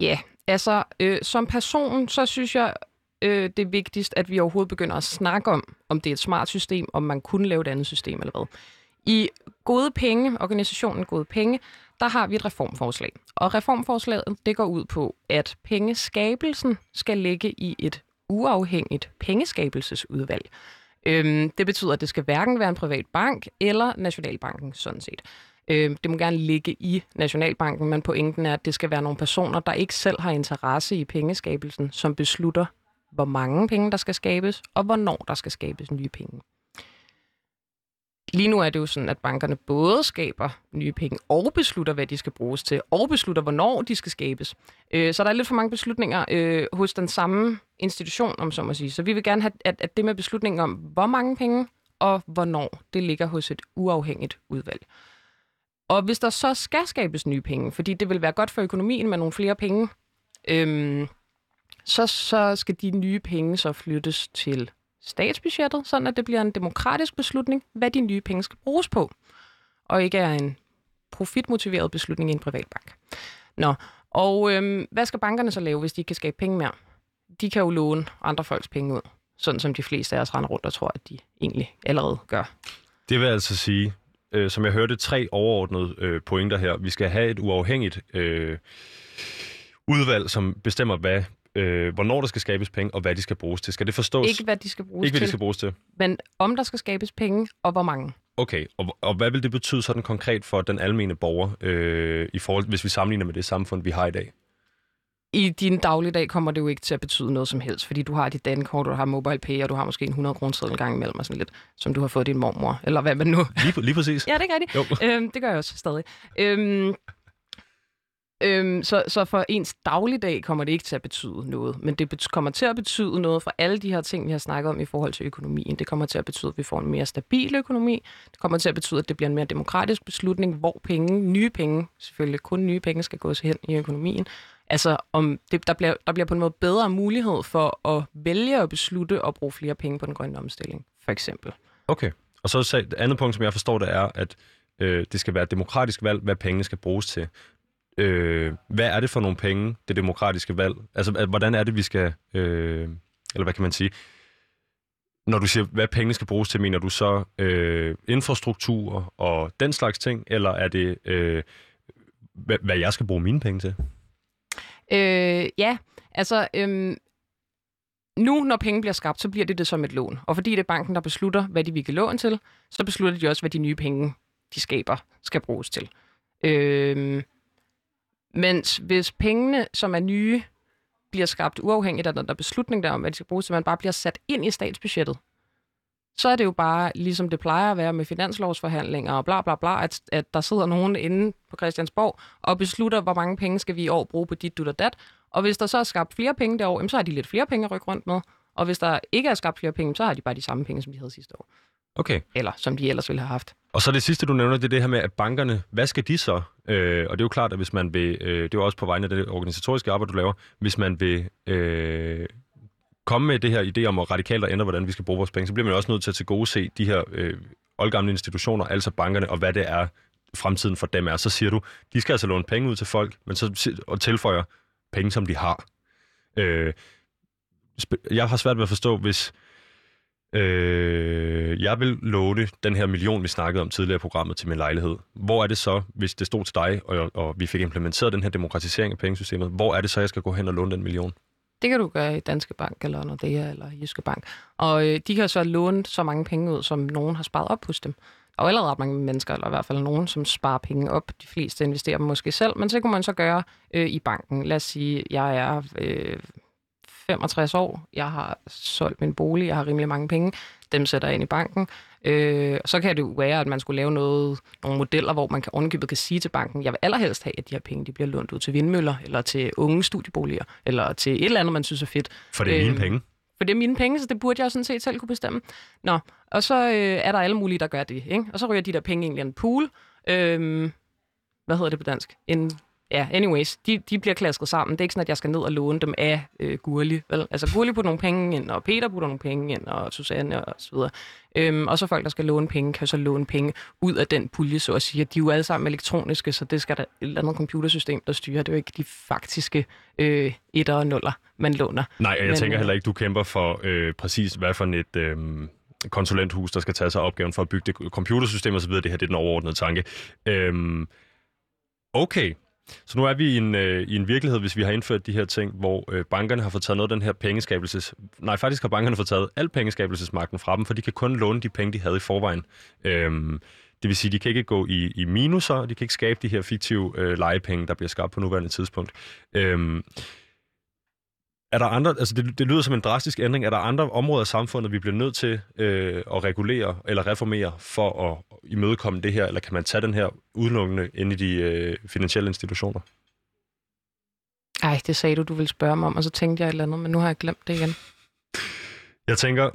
Ja, altså øh, som person, så synes jeg, øh, det er vigtigst, at vi overhovedet begynder at snakke om, om det er et smart system, om man kunne lave et andet system eller hvad. I Gode Penge, organisationen Gode Penge, der har vi et reformforslag. Og reformforslaget, det går ud på, at pengeskabelsen skal ligge i et uafhængigt pengeskabelsesudvalg. Øhm, det betyder, at det skal hverken være en privat bank eller Nationalbanken, sådan set. Øhm, det må gerne ligge i Nationalbanken, men pointen er, at det skal være nogle personer, der ikke selv har interesse i pengeskabelsen, som beslutter, hvor mange penge der skal skabes, og hvornår der skal skabes nye penge. Lige nu er det jo sådan, at bankerne både skaber nye penge og beslutter, hvad de skal bruges til, og beslutter, hvornår de skal skabes. Øh, så der er lidt for mange beslutninger øh, hos den samme institution, om så må sige. Så vi vil gerne have, at, at det med beslutningen om, hvor mange penge og hvornår, det ligger hos et uafhængigt udvalg. Og hvis der så skal skabes nye penge, fordi det vil være godt for økonomien med nogle flere penge, øhm, så, så skal de nye penge så flyttes til statsbudgettet, sådan at det bliver en demokratisk beslutning, hvad de nye penge skal bruges på, og ikke er en profitmotiveret beslutning i en privat bank. Nå, og øhm, hvad skal bankerne så lave, hvis de ikke kan skabe penge mere? De kan jo låne andre folks penge ud, sådan som de fleste af os render rundt og tror, at de egentlig allerede gør. Det vil altså sige, øh, som jeg hørte, tre overordnede øh, pointer her. Vi skal have et uafhængigt øh, udvalg, som bestemmer, hvad, øh, hvornår der skal skabes penge, og hvad de skal bruges til. Skal det forstås? Ikke hvad de skal bruges Ikke hvad til, de skal bruges til. men om der skal skabes penge, og hvor mange. Okay, og, og hvad vil det betyde sådan konkret for den almene borger, øh, i forhold, hvis vi sammenligner med det samfund, vi har i dag? I din dagligdag kommer det jo ikke til at betyde noget som helst, fordi du har dit dankort, du har mobile pay, og du har måske en 100 kroner seddel gang imellem og sådan lidt, som du har fået din mormor, eller hvad man nu... Lige, lige præcis. Ja, det gør de. Jo. Øhm, det gør jeg også stadig. Øhm, øhm, så, så for ens dagligdag kommer det ikke til at betyde noget, men det bet- kommer til at betyde noget for alle de her ting, vi har snakket om i forhold til økonomien. Det kommer til at betyde, at vi får en mere stabil økonomi. Det kommer til at betyde, at det bliver en mere demokratisk beslutning, hvor penge, nye penge, selvfølgelig kun nye penge, skal gås hen i økonomien. Altså, om det, der, bliver, der bliver på en måde bedre mulighed for at vælge at beslutte at bruge flere penge på den grønne omstilling, for eksempel. Okay. Og så det andet punkt, som jeg forstår, det er, at øh, det skal være et demokratisk valg, hvad pengene skal bruges til. Øh, hvad er det for nogle penge, det demokratiske valg? Altså, at- hvordan er det, vi skal... Øh, eller hvad kan man sige? Når du siger, hvad pengene skal bruges til, mener du så øh, infrastruktur og den slags ting, eller er det, øh, hvad, hvad jeg skal bruge mine penge til? Øh, ja, altså Øh nu, når penge bliver skabt, så bliver det det som et lån. Og fordi det er banken, der beslutter, hvad de vil give lån til, så beslutter de også, hvad de nye penge, de skaber, skal bruges til. Øhm, mens hvis pengene, som er nye, bliver skabt uafhængigt af den der beslutning der om, hvad de skal bruges til, man bare bliver sat ind i statsbudgettet, så er det jo bare, ligesom det plejer at være med finanslovsforhandlinger og bla bla bla, at, at der sidder nogen inde på Christiansborg og beslutter, hvor mange penge skal vi i år bruge på dit, dut og dat. Og hvis der så er skabt flere penge jamen, så har de lidt flere penge at rykke rundt med. Og hvis der ikke er skabt flere penge, så har de bare de samme penge, som de havde sidste år. Okay. Eller som de ellers ville have haft. Og så det sidste, du nævner, det er det her med, at bankerne, hvad skal de så? Øh, og det er jo klart, at hvis man vil, øh, det er jo også på vegne af det organisatoriske arbejde, du laver, hvis man vil øh, komme med det her idé om at radikalt at ændre, hvordan vi skal bruge vores penge, så bliver man også nødt til at til gode se de her øh, oldgamle institutioner, altså bankerne, og hvad det er, fremtiden for dem er. Så siger du, de skal altså låne penge ud til folk, men så og tilføjer penge, som de har. Øh, jeg har svært ved at forstå, hvis øh, jeg vil låne den her million, vi snakkede om tidligere i programmet, til min lejlighed. Hvor er det så, hvis det stod til dig, og, og vi fik implementeret den her demokratisering af pengesystemet, hvor er det så, jeg skal gå hen og låne den million? Det kan du gøre i Danske Bank, eller Nordea, eller Jyske Bank. Og øh, de kan så låne så mange penge ud, som nogen har sparet op hos dem. Der er allerede ret mange mennesker, eller i hvert fald nogen, som sparer penge op. De fleste investerer dem måske selv, men så kunne man så gøre øh, i banken. Lad os sige, jeg er øh, 65 år, jeg har solgt min bolig, jeg har rimelig mange penge, dem sætter jeg ind i banken. Øh, så kan det jo være, at man skulle lave noget, nogle modeller, hvor man kan ovenikøbet kan sige til banken, jeg vil allerhelst have, at de her penge de bliver lånt ud til vindmøller, eller til unge studieboliger, eller til et eller andet, man synes er fedt. For det er mine Øhm, penge. For det er mine penge, så det burde jeg jo sådan set selv kunne bestemme. Nå, og så øh, er der alle mulige, der gør det, ikke? Og så ryger de der penge egentlig i en pool. Øhm, hvad hedder det på dansk? En, ja, anyways, de, de bliver klasket sammen. Det er ikke sådan, at jeg skal ned og låne dem af øh, Gurli. Vel? Altså Gurli putter nogle penge ind, og Peter putter nogle penge ind, og Susanne og så videre. Øhm, og så folk, der skal låne penge, kan så låne penge ud af den pulje, så at sige. De er jo alle sammen elektroniske, så det skal der et eller andet computersystem, der styrer. Det er jo ikke de faktiske øh, etter og nuller, man låner. Nej, jeg Men, tænker heller ikke, du kæmper for øh, præcis, hvad for et øh, konsulenthus, der skal tage sig opgaven for at bygge det computersystem osv. Det her det er den overordnede tanke. Øhm, okay, så nu er vi i en, øh, i en virkelighed, hvis vi har indført de her ting, hvor øh, bankerne har fået taget noget af den her pengeskabelses... Nej, faktisk har bankerne fået taget al pengeskabelsesmagten fra dem, for de kan kun låne de penge, de havde i forvejen. Øhm, det vil sige, de kan ikke gå i, i minuser, de kan ikke skabe de her fiktive øh, legepenge, der bliver skabt på nuværende tidspunkt. Øhm, er der andre, altså det, det lyder som en drastisk ændring, er der andre områder af samfundet, vi bliver nødt til øh, at regulere eller reformere for at imødekomme det her, eller kan man tage den her udelukkende ind i de øh, finansielle institutioner? Ej, det sagde du, du ville spørge mig om, og så tænkte jeg et eller andet, men nu har jeg glemt det igen. Jeg tænker,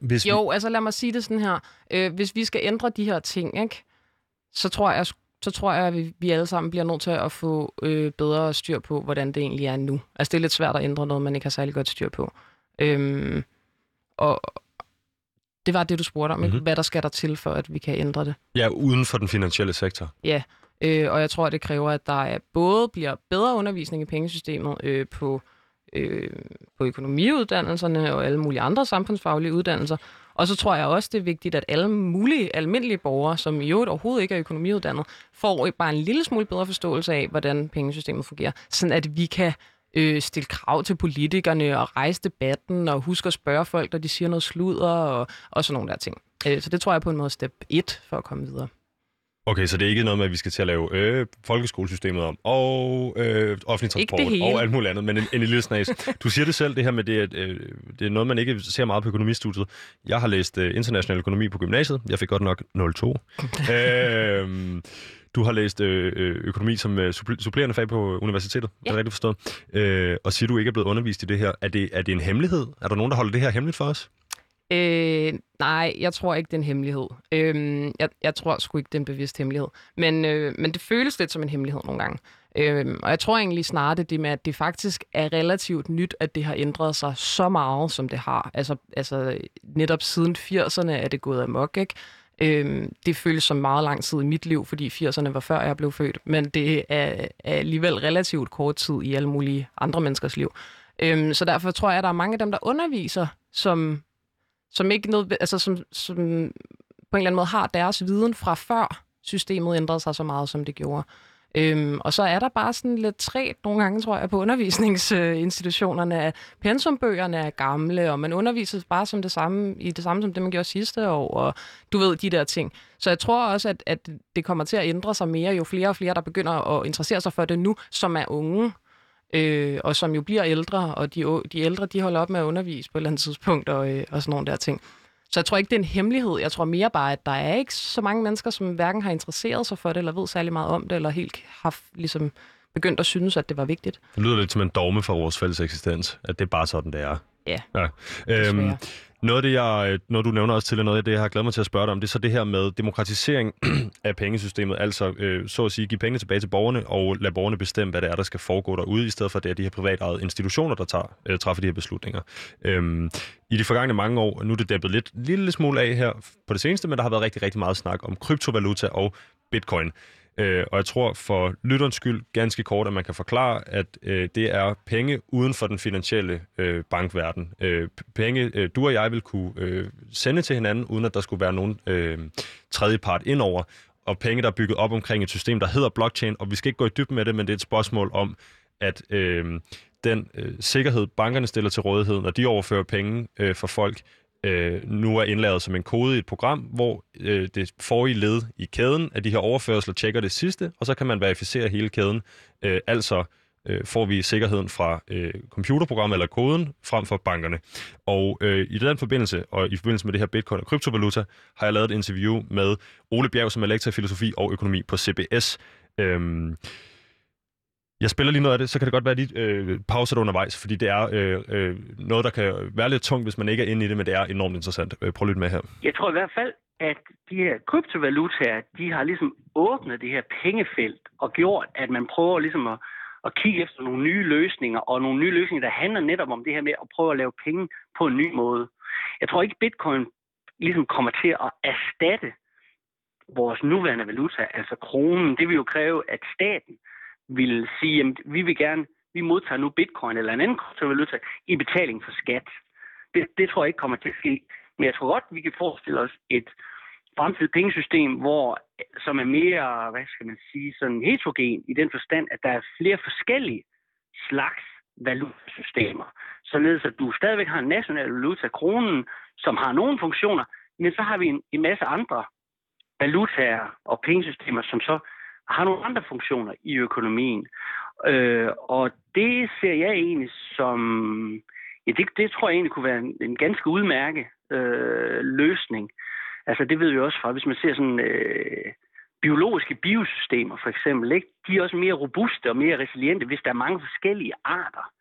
hvis vi, Jo, altså lad mig sige det sådan her. Øh, hvis vi skal ændre de her ting, ikke, så tror jeg, så tror jeg, at vi, vi alle sammen bliver nødt til at få øh, bedre styr på, hvordan det egentlig er nu. Altså det er lidt svært at ændre noget, man ikke har særlig godt styr på. Øhm, og det var det, du spurgte om? Mhm. hvad der skal der til for, at vi kan ændre det. Ja, uden for den finansielle sektor. Ja, øh, og jeg tror, at det kræver, at der er både bliver bedre undervisning i pengesystemet øh, på, øh, på økonomiuddannelserne og alle mulige andre samfundsfaglige uddannelser. Og så tror jeg også, det er vigtigt, at alle mulige almindelige borgere, som i øvrigt overhovedet ikke er økonomiuddannet, får bare en lille smule bedre forståelse af, hvordan pengesystemet fungerer, sådan at vi kan øh, stille krav til politikerne og rejse debatten og huske at spørge folk, når de siger noget sludder og, og sådan nogle der ting. Øh, så det tror jeg på en måde er step 1 for at komme videre. Okay, så det er ikke noget med, at vi skal til at lave øh, folkeskolesystemet om, og øh, offentlig transport, og alt muligt andet, men en, en lille snas. Du siger det selv, det her med det, at øh, det er noget, man ikke ser meget på økonomistudiet. Jeg har læst øh, international økonomi på gymnasiet. Jeg fik godt nok 0,2. øh, du har læst øh, øh, økonomi som øh, suppl- supplerende fag på universitetet, ja. er det rigtigt forstået? Øh, og siger du ikke er blevet undervist i det her. Er det, er det en hemmelighed? Er der nogen, der holder det her hemmeligt for os? Øh, nej, jeg tror ikke, det er en hemmelighed. Øh, jeg, jeg tror sgu ikke, det er en bevidst hemmelighed. Men, øh, men det føles lidt som en hemmelighed nogle gange. Øh, og jeg tror egentlig snarere det, det med, at det faktisk er relativt nyt, at det har ændret sig så meget, som det har. Altså, altså netop siden 80'erne er det gået amok, ikke? Øhm, det føles som meget lang tid i mit liv, fordi 80'erne var før jeg blev født, men det er, er alligevel relativt kort tid i alle mulige andre menneskers liv. Øhm, så derfor tror jeg, at der er mange af dem, der underviser, som, som ikke noget, altså som, som på en eller anden måde har deres viden fra før systemet ændrede sig så meget, som det gjorde. Øhm, og så er der bare sådan lidt træt nogle gange, tror jeg, på undervisningsinstitutionerne, at pensumbøgerne er gamle, og man underviser bare som det samme, i det samme som det, man gjorde sidste år, og du ved, de der ting. Så jeg tror også, at, at det kommer til at ændre sig mere, jo flere og flere, der begynder at interessere sig for det nu, som er unge, øh, og som jo bliver ældre, og de, de ældre, de holder op med at undervise på et eller andet tidspunkt, og, øh, og sådan nogle der ting. Så jeg tror ikke, det er en hemmelighed. Jeg tror mere bare, at der er ikke så mange mennesker, som hverken har interesseret sig for det, eller ved særlig meget om det, eller helt har ligesom begyndt at synes, at det var vigtigt. Det lyder lidt som en dogme for vores fælles eksistens, at det er bare sådan, det er. Ja, Ja. Øhm, noget af det, jeg, øh, noget du nævner også til, noget af det, jeg har glædet mig til at spørge dig om, det er så det her med demokratisering af pengesystemet. Altså, øh, så at sige, give pengene tilbage til borgerne, og lade borgerne bestemme, hvad det er, der skal foregå derude, i stedet for at det er de her privatejede institutioner, der tager, øh, træffer de her beslutninger. Øhm, I de forgangne mange år, nu er det dæppet lidt lille smule af her på det seneste, men der har været rigtig, rigtig meget snak om kryptovaluta og bitcoin. Øh, og jeg tror for lytterens skyld ganske kort, at man kan forklare, at øh, det er penge uden for den finansielle øh, bankverden. Øh, penge, øh, du og jeg vil kunne øh, sende til hinanden, uden at der skulle være nogen øh, tredje part indover. Og penge, der er bygget op omkring et system, der hedder blockchain, og vi skal ikke gå i dybden med det, men det er et spørgsmål om, at øh, den øh, sikkerhed, bankerne stiller til rådighed, når de overfører penge øh, for folk, øh, nu er indlaget som en kode i et program, hvor øh, det forrige led i kæden af de her overførsler tjekker det sidste, og så kan man verificere hele kæden. Øh, altså øh, får vi sikkerheden fra øh, computerprogrammet eller koden frem for bankerne. Og øh, i den forbindelse, og i forbindelse med det her bitcoin og kryptovaluta, har jeg lavet et interview med Ole Bjerg, som er lektor i filosofi og økonomi på CBS. Øhm, jeg spiller lige noget af det, så kan det godt være, at de øh, pauser det undervejs, fordi det er øh, øh, noget, der kan være lidt tungt, hvis man ikke er inde i det, men det er enormt interessant. Øh, prøv at lytte med her. Jeg tror i hvert fald, at de her kryptovalutaer, de har ligesom åbnet det her pengefelt og gjort, at man prøver ligesom at, at kigge efter nogle nye løsninger, og nogle nye løsninger, der handler netop om det her med at prøve at lave penge på en ny måde. Jeg tror ikke, bitcoin ligesom kommer til at erstatte vores nuværende valuta, altså kronen. Det vil jo kræve, at staten vil sige, at vi vil gerne, vi modtager nu bitcoin eller en anden kryptovaluta i betaling for skat. Det, det tror jeg ikke kommer til at ske. Men jeg tror godt, vi kan forestille os et fremtidigt pengesystem, hvor, som er mere, hvad skal man sige, sådan heterogen i den forstand, at der er flere forskellige slags valutasystemer. Således at du stadigvæk har en national valuta, kronen, som har nogle funktioner, men så har vi en, en masse andre valutaer og pengesystemer, som så har nogle andre funktioner i økonomien. Øh, og det ser jeg egentlig som... Ja, det, det tror jeg egentlig kunne være en, en ganske udmærket øh, løsning. Altså det ved vi også fra, hvis man ser sådan øh, biologiske biosystemer for eksempel, ikke? de er også mere robuste og mere resiliente, hvis der er mange forskellige arter.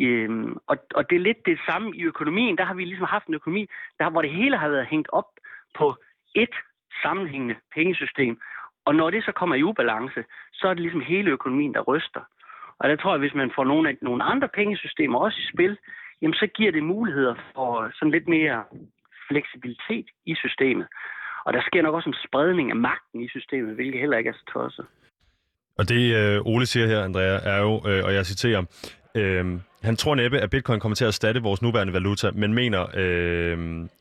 Øhm, og, og det er lidt det samme i økonomien. Der har vi ligesom haft en økonomi, der, hvor det hele har været hængt op på et sammenhængende pengesystem. Og når det så kommer i ubalance, så er det ligesom hele økonomien, der ryster. Og der tror jeg, hvis man får nogle, af, nogle andre pengesystemer også i spil, jamen så giver det muligheder for sådan lidt mere fleksibilitet i systemet. Og der sker nok også en spredning af magten i systemet, hvilket heller ikke er så tosset. Og det øh, Ole siger her, Andrea, er jo, øh, og jeg citerer, øh, han tror næppe, at bitcoin kommer til at erstatte vores nuværende valuta, men mener, øh,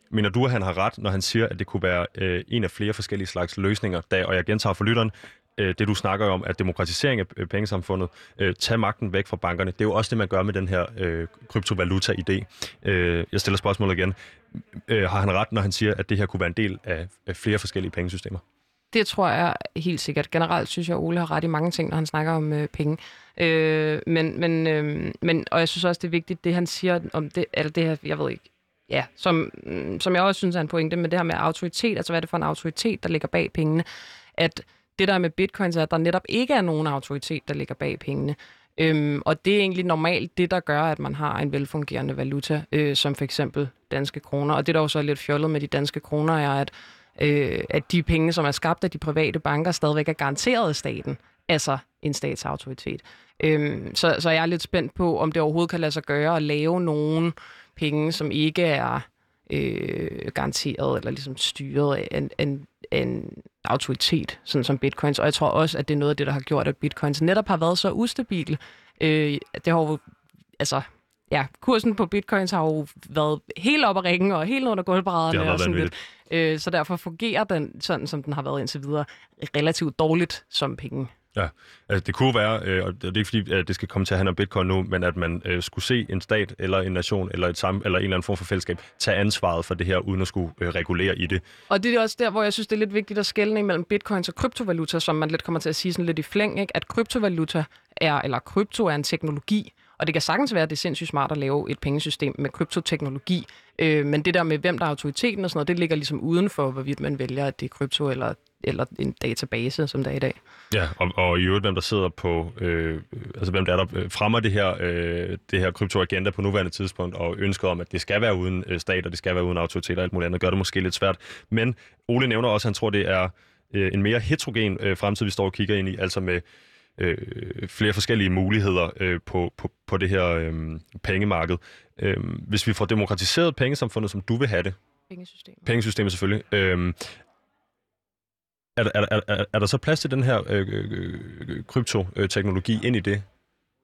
mener du, at han har ret, når han siger, at det kunne være øh, en af flere forskellige slags løsninger, da, og jeg gentager for lytteren, øh, det du snakker om, at demokratisering af øh, pengesamfundet, øh, tage magten væk fra bankerne, det er jo også det, man gør med den her øh, kryptovaluta-idé. Øh, jeg stiller spørgsmålet igen. Øh, har han ret, når han siger, at det her kunne være en del af, af flere forskellige pengesystemer? Det tror jeg helt sikkert. Generelt synes jeg, at Ole har ret i mange ting, når han snakker om øh, penge. Øh, men, men, øh, men, og jeg synes også, det er vigtigt, det han siger om det, eller det her, jeg ved ikke, ja, som, mm, som jeg også synes er en pointe med det her med autoritet, altså hvad er det for en autoritet, der ligger bag pengene, at det der med bitcoins er, at der netop ikke er nogen autoritet, der ligger bag pengene. Øhm, og det er egentlig normalt det, der gør, at man har en velfungerende valuta, øh, som for eksempel danske kroner. Og det, der også er lidt fjollet med de danske kroner, er, at, øh, at de penge, som er skabt af de private banker, stadigvæk er garanteret af staten, altså en statsautoritet. Øhm, så, så jeg er lidt spændt på, om det overhovedet kan lade sig gøre at lave nogle penge, som ikke er øh, garanteret eller ligesom styret af en, en, en autoritet, sådan som bitcoins. Og jeg tror også, at det er noget af det, der har gjort, at bitcoins netop har været så ustabil. Øh, det har jo, altså, ja, kursen på bitcoins har jo været helt op at ringe og helt under gulvbrædderne. og sådan lidt. Øh, så derfor fungerer den, sådan som den har været indtil videre, relativt dårligt som penge. Ja, altså det kunne være, øh, og det er ikke fordi, at det skal komme til at handle om bitcoin nu, men at man øh, skulle se en stat eller en nation eller, et sam- eller en eller anden form for fællesskab tage ansvaret for det her, uden at skulle øh, regulere i det. Og det er også der, hvor jeg synes, det er lidt vigtigt at skelne mellem bitcoins og kryptovaluta, som man lidt kommer til at sige sådan lidt i flæng, ikke? at kryptovaluta er, eller krypto er en teknologi, og det kan sagtens være, at det er sindssygt smart at lave et pengesystem med kryptoteknologi, øh, men det der med, hvem der er autoriteten og sådan noget, det ligger ligesom uden for, hvorvidt man vælger, at det er krypto eller eller en database, som der er i dag. Ja, og, og i øvrigt, hvem der sidder på, øh, altså hvem der er der øh, fremmer det her, øh, det her kryptoagenda på nuværende tidspunkt, og ønsker om, at det skal være uden øh, stat, og det skal være uden autoritet og alt muligt andet, gør det måske lidt svært. Men Ole nævner også, at han tror, det er øh, en mere heterogen øh, fremtid, vi står og kigger ind i, altså med øh, flere forskellige muligheder øh, på, på, på det her øh, pengemarked. Øh, hvis vi får demokratiseret pengesamfundet, som du vil have det, Pengesystemet. Pengesystemet selvfølgelig. Øh, er, er, er, er, er der så plads til den her øh, øh, øh, kryptoteknologi ind i det?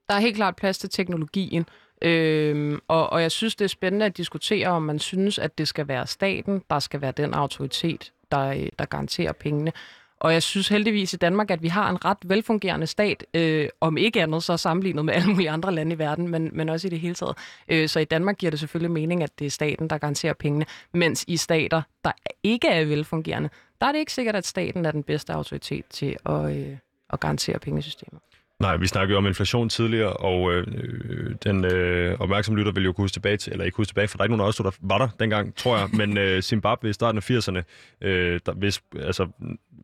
Der er helt klart plads til teknologien. Øhm, og, og jeg synes, det er spændende at diskutere, om man synes, at det skal være staten, der skal være den autoritet, der, øh, der garanterer pengene. Og jeg synes heldigvis i Danmark, at vi har en ret velfungerende stat, øh, om ikke andet så sammenlignet med alle mulige andre lande i verden, men, men også i det hele taget. Øh, så i Danmark giver det selvfølgelig mening, at det er staten, der garanterer pengene, mens i stater, der ikke er velfungerende, der er det ikke sikkert, at staten er den bedste autoritet til at, øh, at garantere pengesystemet. Nej, vi snakkede jo om inflation tidligere, og øh, øh, den øh, opmærksomme lytter vil jo kunne huske tilbage til, eller ikke huske tilbage, for der er ikke nogen af os, der var der dengang, tror jeg, men øh, Zimbabwe i starten af 80'erne, øh, der, hvis, altså,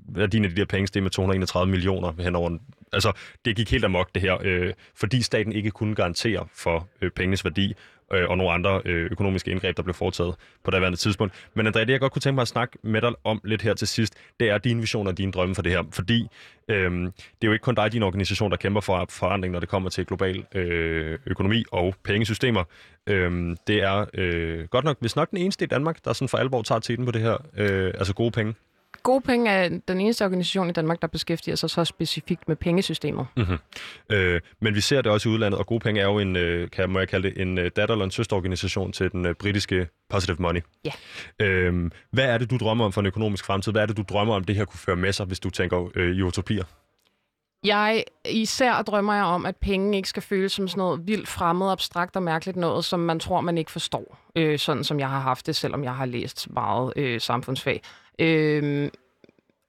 værdien af de der penge steg med 231 millioner henover. Altså, det gik helt amok, det her, øh, fordi staten ikke kunne garantere for øh, pengenes værdi, øh, og nogle andre øh, økonomiske indgreb, der blev foretaget på daværende tidspunkt. Men André, det jeg godt kunne tænke mig at snakke med dig om lidt her til sidst, det er dine visioner og dine drømme for det her. Fordi øh, det er jo ikke kun dig, din organisation, der kæmper for forandring, når det kommer til global øh, økonomi og pengesystemer. Øh, det er øh, godt nok, hvis nok den eneste i Danmark, der sådan for alvor tager tiden på det her, øh, altså gode penge. Gode Penge er den eneste organisation i Danmark, der beskæftiger sig så specifikt med pengesystemet. Mm-hmm. Øh, men vi ser det også i udlandet, og Gode Penge er jo en, øh, kan, må jeg kalde det, en øh, datter- eller en søsterorganisation til den øh, britiske Positive Money. Ja. Øh, hvad er det, du drømmer om for en økonomisk fremtid? Hvad er det, du drømmer om, det her kunne føre med sig, hvis du tænker øh, i utopier? Jeg især drømmer jeg om, at penge ikke skal føles som sådan noget vildt fremmed, abstrakt og mærkeligt noget, som man tror, man ikke forstår. Øh, sådan som jeg har haft det, selvom jeg har læst meget øh, samfundsfag. Øhm,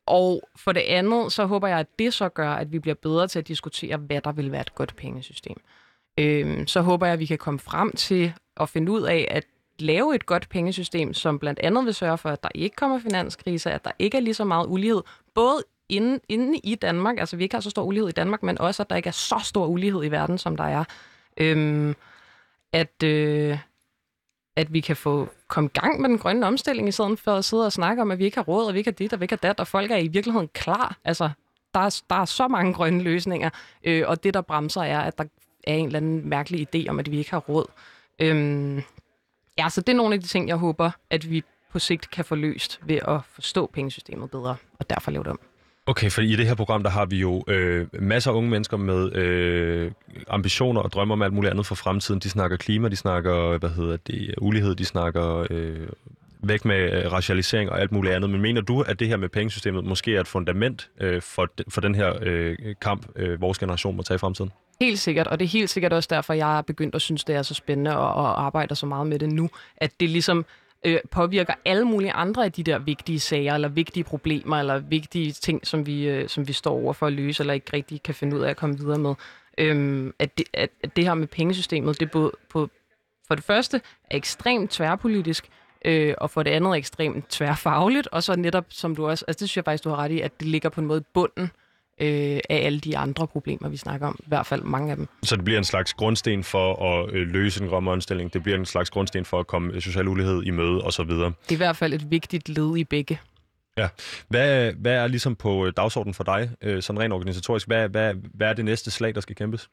og for det andet, så håber jeg, at det så gør, at vi bliver bedre til at diskutere, hvad der vil være et godt pengesystem. Øhm, så håber jeg, at vi kan komme frem til at finde ud af, at lave et godt pengesystem, som blandt andet vil sørge for, at der ikke kommer finanskriser, at der ikke er lige så meget ulighed, både inde, inde i Danmark, altså vi ikke har så stor ulighed i Danmark, men også, at der ikke er så stor ulighed i verden, som der er. Øhm, at, øh, at vi kan få komme i gang med den grønne omstilling, i stedet for at sidde og snakke om, at vi ikke har råd, og vi ikke har dit, og vi ikke har dat, og folk er i virkeligheden klar. Altså, der er, der er så mange grønne løsninger, øh, og det, der bremser, er, at der er en eller anden mærkelig idé om, at vi ikke har råd. Øhm, ja, så det er nogle af de ting, jeg håber, at vi på sigt kan få løst ved at forstå pengesystemet bedre, og derfor lave det om. Okay, for i det her program, der har vi jo øh, masser af unge mennesker med øh, ambitioner og drømmer om alt muligt andet for fremtiden. De snakker klima, de snakker, hvad hedder det, ulighed, de snakker øh, væk med øh, racialisering og alt muligt andet. Men mener du, at det her med pengesystemet måske er et fundament øh, for, for den her øh, kamp, øh, vores generation må tage i fremtiden? Helt sikkert, og det er helt sikkert også derfor, jeg er begyndt at synes, det er så spændende og, og arbejder så meget med det nu, at det ligesom øh, påvirker alle mulige andre af de der vigtige sager, eller vigtige problemer, eller vigtige ting, som vi, øh, som vi står over for at løse, eller ikke rigtig kan finde ud af at komme videre med. Øhm, at, det, at, at det her med pengesystemet, det er både på, for det første er ekstremt tværpolitisk, øh, og for det andet er ekstremt tværfagligt, og så netop, som du også, altså det synes jeg faktisk, du har ret i, at det ligger på en måde bunden øh, af alle de andre problemer, vi snakker om. I hvert fald mange af dem. Så det bliver en slags grundsten for at øh, løse en grønne omstilling. Det bliver en slags grundsten for at komme social ulighed i møde osv. Det er i hvert fald et vigtigt led i begge. Ja. Hvad, hvad er ligesom på øh, dagsordenen for dig, øh, sådan rent organisatorisk? Hvad, hvad, hvad er det næste slag, der skal kæmpes?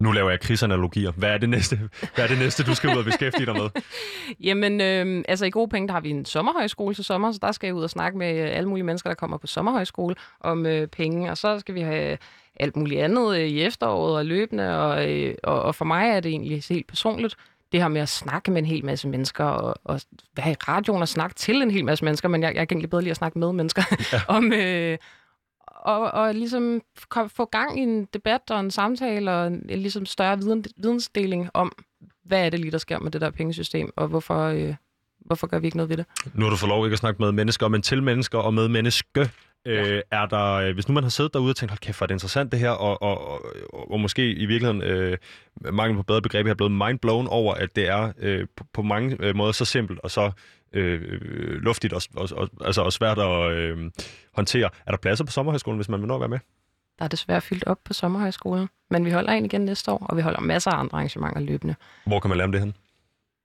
Nu laver jeg krigsanalogier. Hvad er det næste, hvad er det næste du skal ud og beskæftige dig med? Jamen, øh, altså i gode penge, der har vi en sommerhøjskole til sommer, så der skal jeg ud og snakke med øh, alle mulige mennesker, der kommer på sommerhøjskole om øh, penge, og så skal vi have alt muligt andet øh, i efteråret og løbende, og, øh, og, og for mig er det egentlig helt personligt, det her med at snakke med en hel masse mennesker, og, og være i radioen og snakke til en hel masse mennesker, men jeg, jeg kan egentlig bedre lide at snakke med mennesker, ja. om, øh, og, og ligesom få gang i en debat og en samtale og en, en ligesom større viden, vidensdeling om, hvad er det lige, der sker med det der pengesystem, og hvorfor, øh, hvorfor gør vi ikke noget ved det? Nu har du fået lov ikke at snakke med mennesker, men til mennesker og med menneske. Ja. Øh, er der, øh, hvis nu man har siddet derude og tænkt, hold kæft, hvor er det interessant det her, og, og, og, og måske i virkeligheden, øh, mangel på bedre begreb, er blevet mindblown over, at det er øh, på, på mange øh, måder så simpelt og så øh, luftigt og, og, og, altså, og svært at øh, håndtere. Er der pladser på sommerhøjskolen, hvis man vil nå at være med? Der er desværre fyldt op på sommerhøjskolen, men vi holder en igen næste år, og vi holder masser af andre arrangementer løbende. Hvor kan man lære om det hen?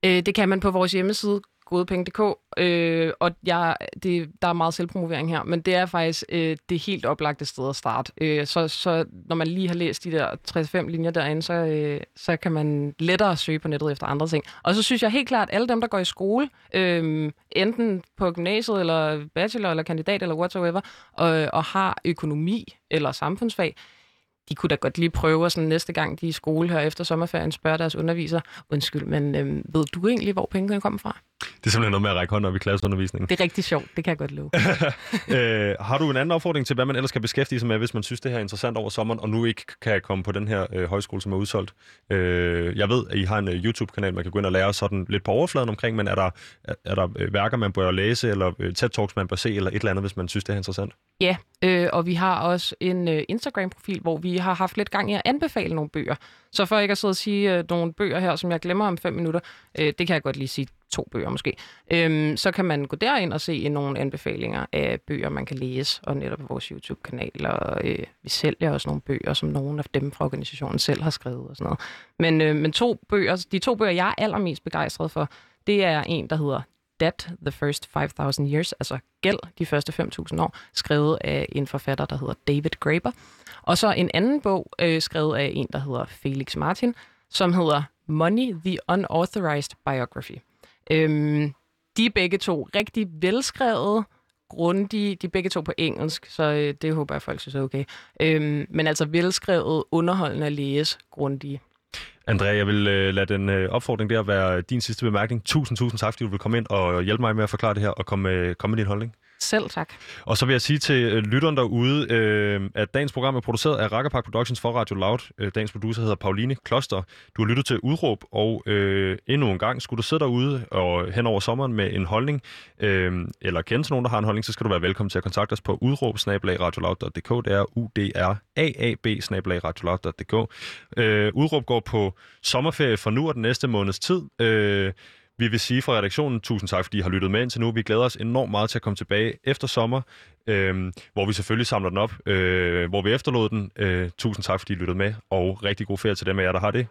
Øh, det kan man på vores hjemmeside, godepenge.dk, øh, og jeg, det, der er meget selvpromovering her, men det er faktisk øh, det helt oplagte sted at starte. Øh, så, så når man lige har læst de der 35 linjer derinde, så, øh, så kan man lettere søge på nettet efter andre ting. Og så synes jeg helt klart, at alle dem, der går i skole, øh, enten på gymnasiet, eller bachelor, eller kandidat, eller whatsoever, og, og har økonomi eller samfundsfag, de kunne da godt lige prøve sådan næste gang, de er i skole her efter sommerferien, spørge deres underviser, undskyld, men øh, ved du egentlig, hvor pengene kommer fra? Det er simpelthen noget med at række hånden op i klasseundervisningen. Det er rigtig sjovt, det kan jeg godt love. øh, har du en anden opfordring til, hvad man ellers skal beskæftige sig med, hvis man synes, det her er interessant over sommeren, og nu ikke kan komme på den her øh, højskole, som er udsolgt? Øh, jeg ved, at I har en uh, YouTube-kanal, man kan gå ind og lære sådan lidt på overfladen omkring, men er der, er, er der øh, værker, man bør læse, eller uh, TED-talks, man bør se, eller et eller andet, hvis man synes, det er interessant? Ja, øh, og vi har også en øh, Instagram-profil, hvor vi har haft lidt gang i at anbefale nogle bøger. Så for ikke at sidde og sige øh, nogle bøger her, som jeg glemmer om fem minutter, øh, det kan jeg godt lige sige to bøger måske, øhm, så kan man gå derind og se nogle anbefalinger af bøger, man kan læse, og netop på vores YouTube-kanal, og øh, vi sælger også nogle bøger, som nogle af dem fra organisationen selv har skrevet og sådan noget. Men, øh, men to bøger, de to bøger, jeg er allermest begejstret for, det er en, der hedder Debt the First 5.000 Years, altså gæld de første 5.000 år, skrevet af en forfatter, der hedder David Graeber. Og så en anden bog, øh, skrevet af en, der hedder Felix Martin, som hedder Money, the Unauthorized Biography. Øhm, de er begge to rigtig velskrevet, grundige, de er begge to på engelsk, så øh, det håber jeg, folk synes er okay. Øhm, men altså velskrevet, underholdende at læse, grundige. Andrea, jeg vil øh, lade den øh, opfordring der være din sidste bemærkning. Tusind, tusind tak, fordi du vil komme ind og hjælpe mig med at forklare det her og komme, øh, komme med din holdning. Selv tak. Og så vil jeg sige til øh, lytteren derude, øh, at dagens program er produceret af Rakkerpark Productions for Radio Loud. Øh, dagens producer hedder Pauline Kloster. Du har lyttet til Udråb, og øh, endnu en gang, skulle du sidde derude og hen over sommeren med en holdning, øh, eller kende til nogen, der har en holdning, så skal du være velkommen til at kontakte os på udråb Det er u d r a a b øh, Udråb går på sommerferie for nu og den næste måneds tid. Øh, vi vil sige fra redaktionen tusind tak, fordi I har lyttet med indtil nu. Vi glæder os enormt meget til at komme tilbage efter sommer, øh, hvor vi selvfølgelig samler den op, øh, hvor vi efterlod den. Øh, tusind tak, fordi I lyttede med, og rigtig god ferie til dem af jer, der har det.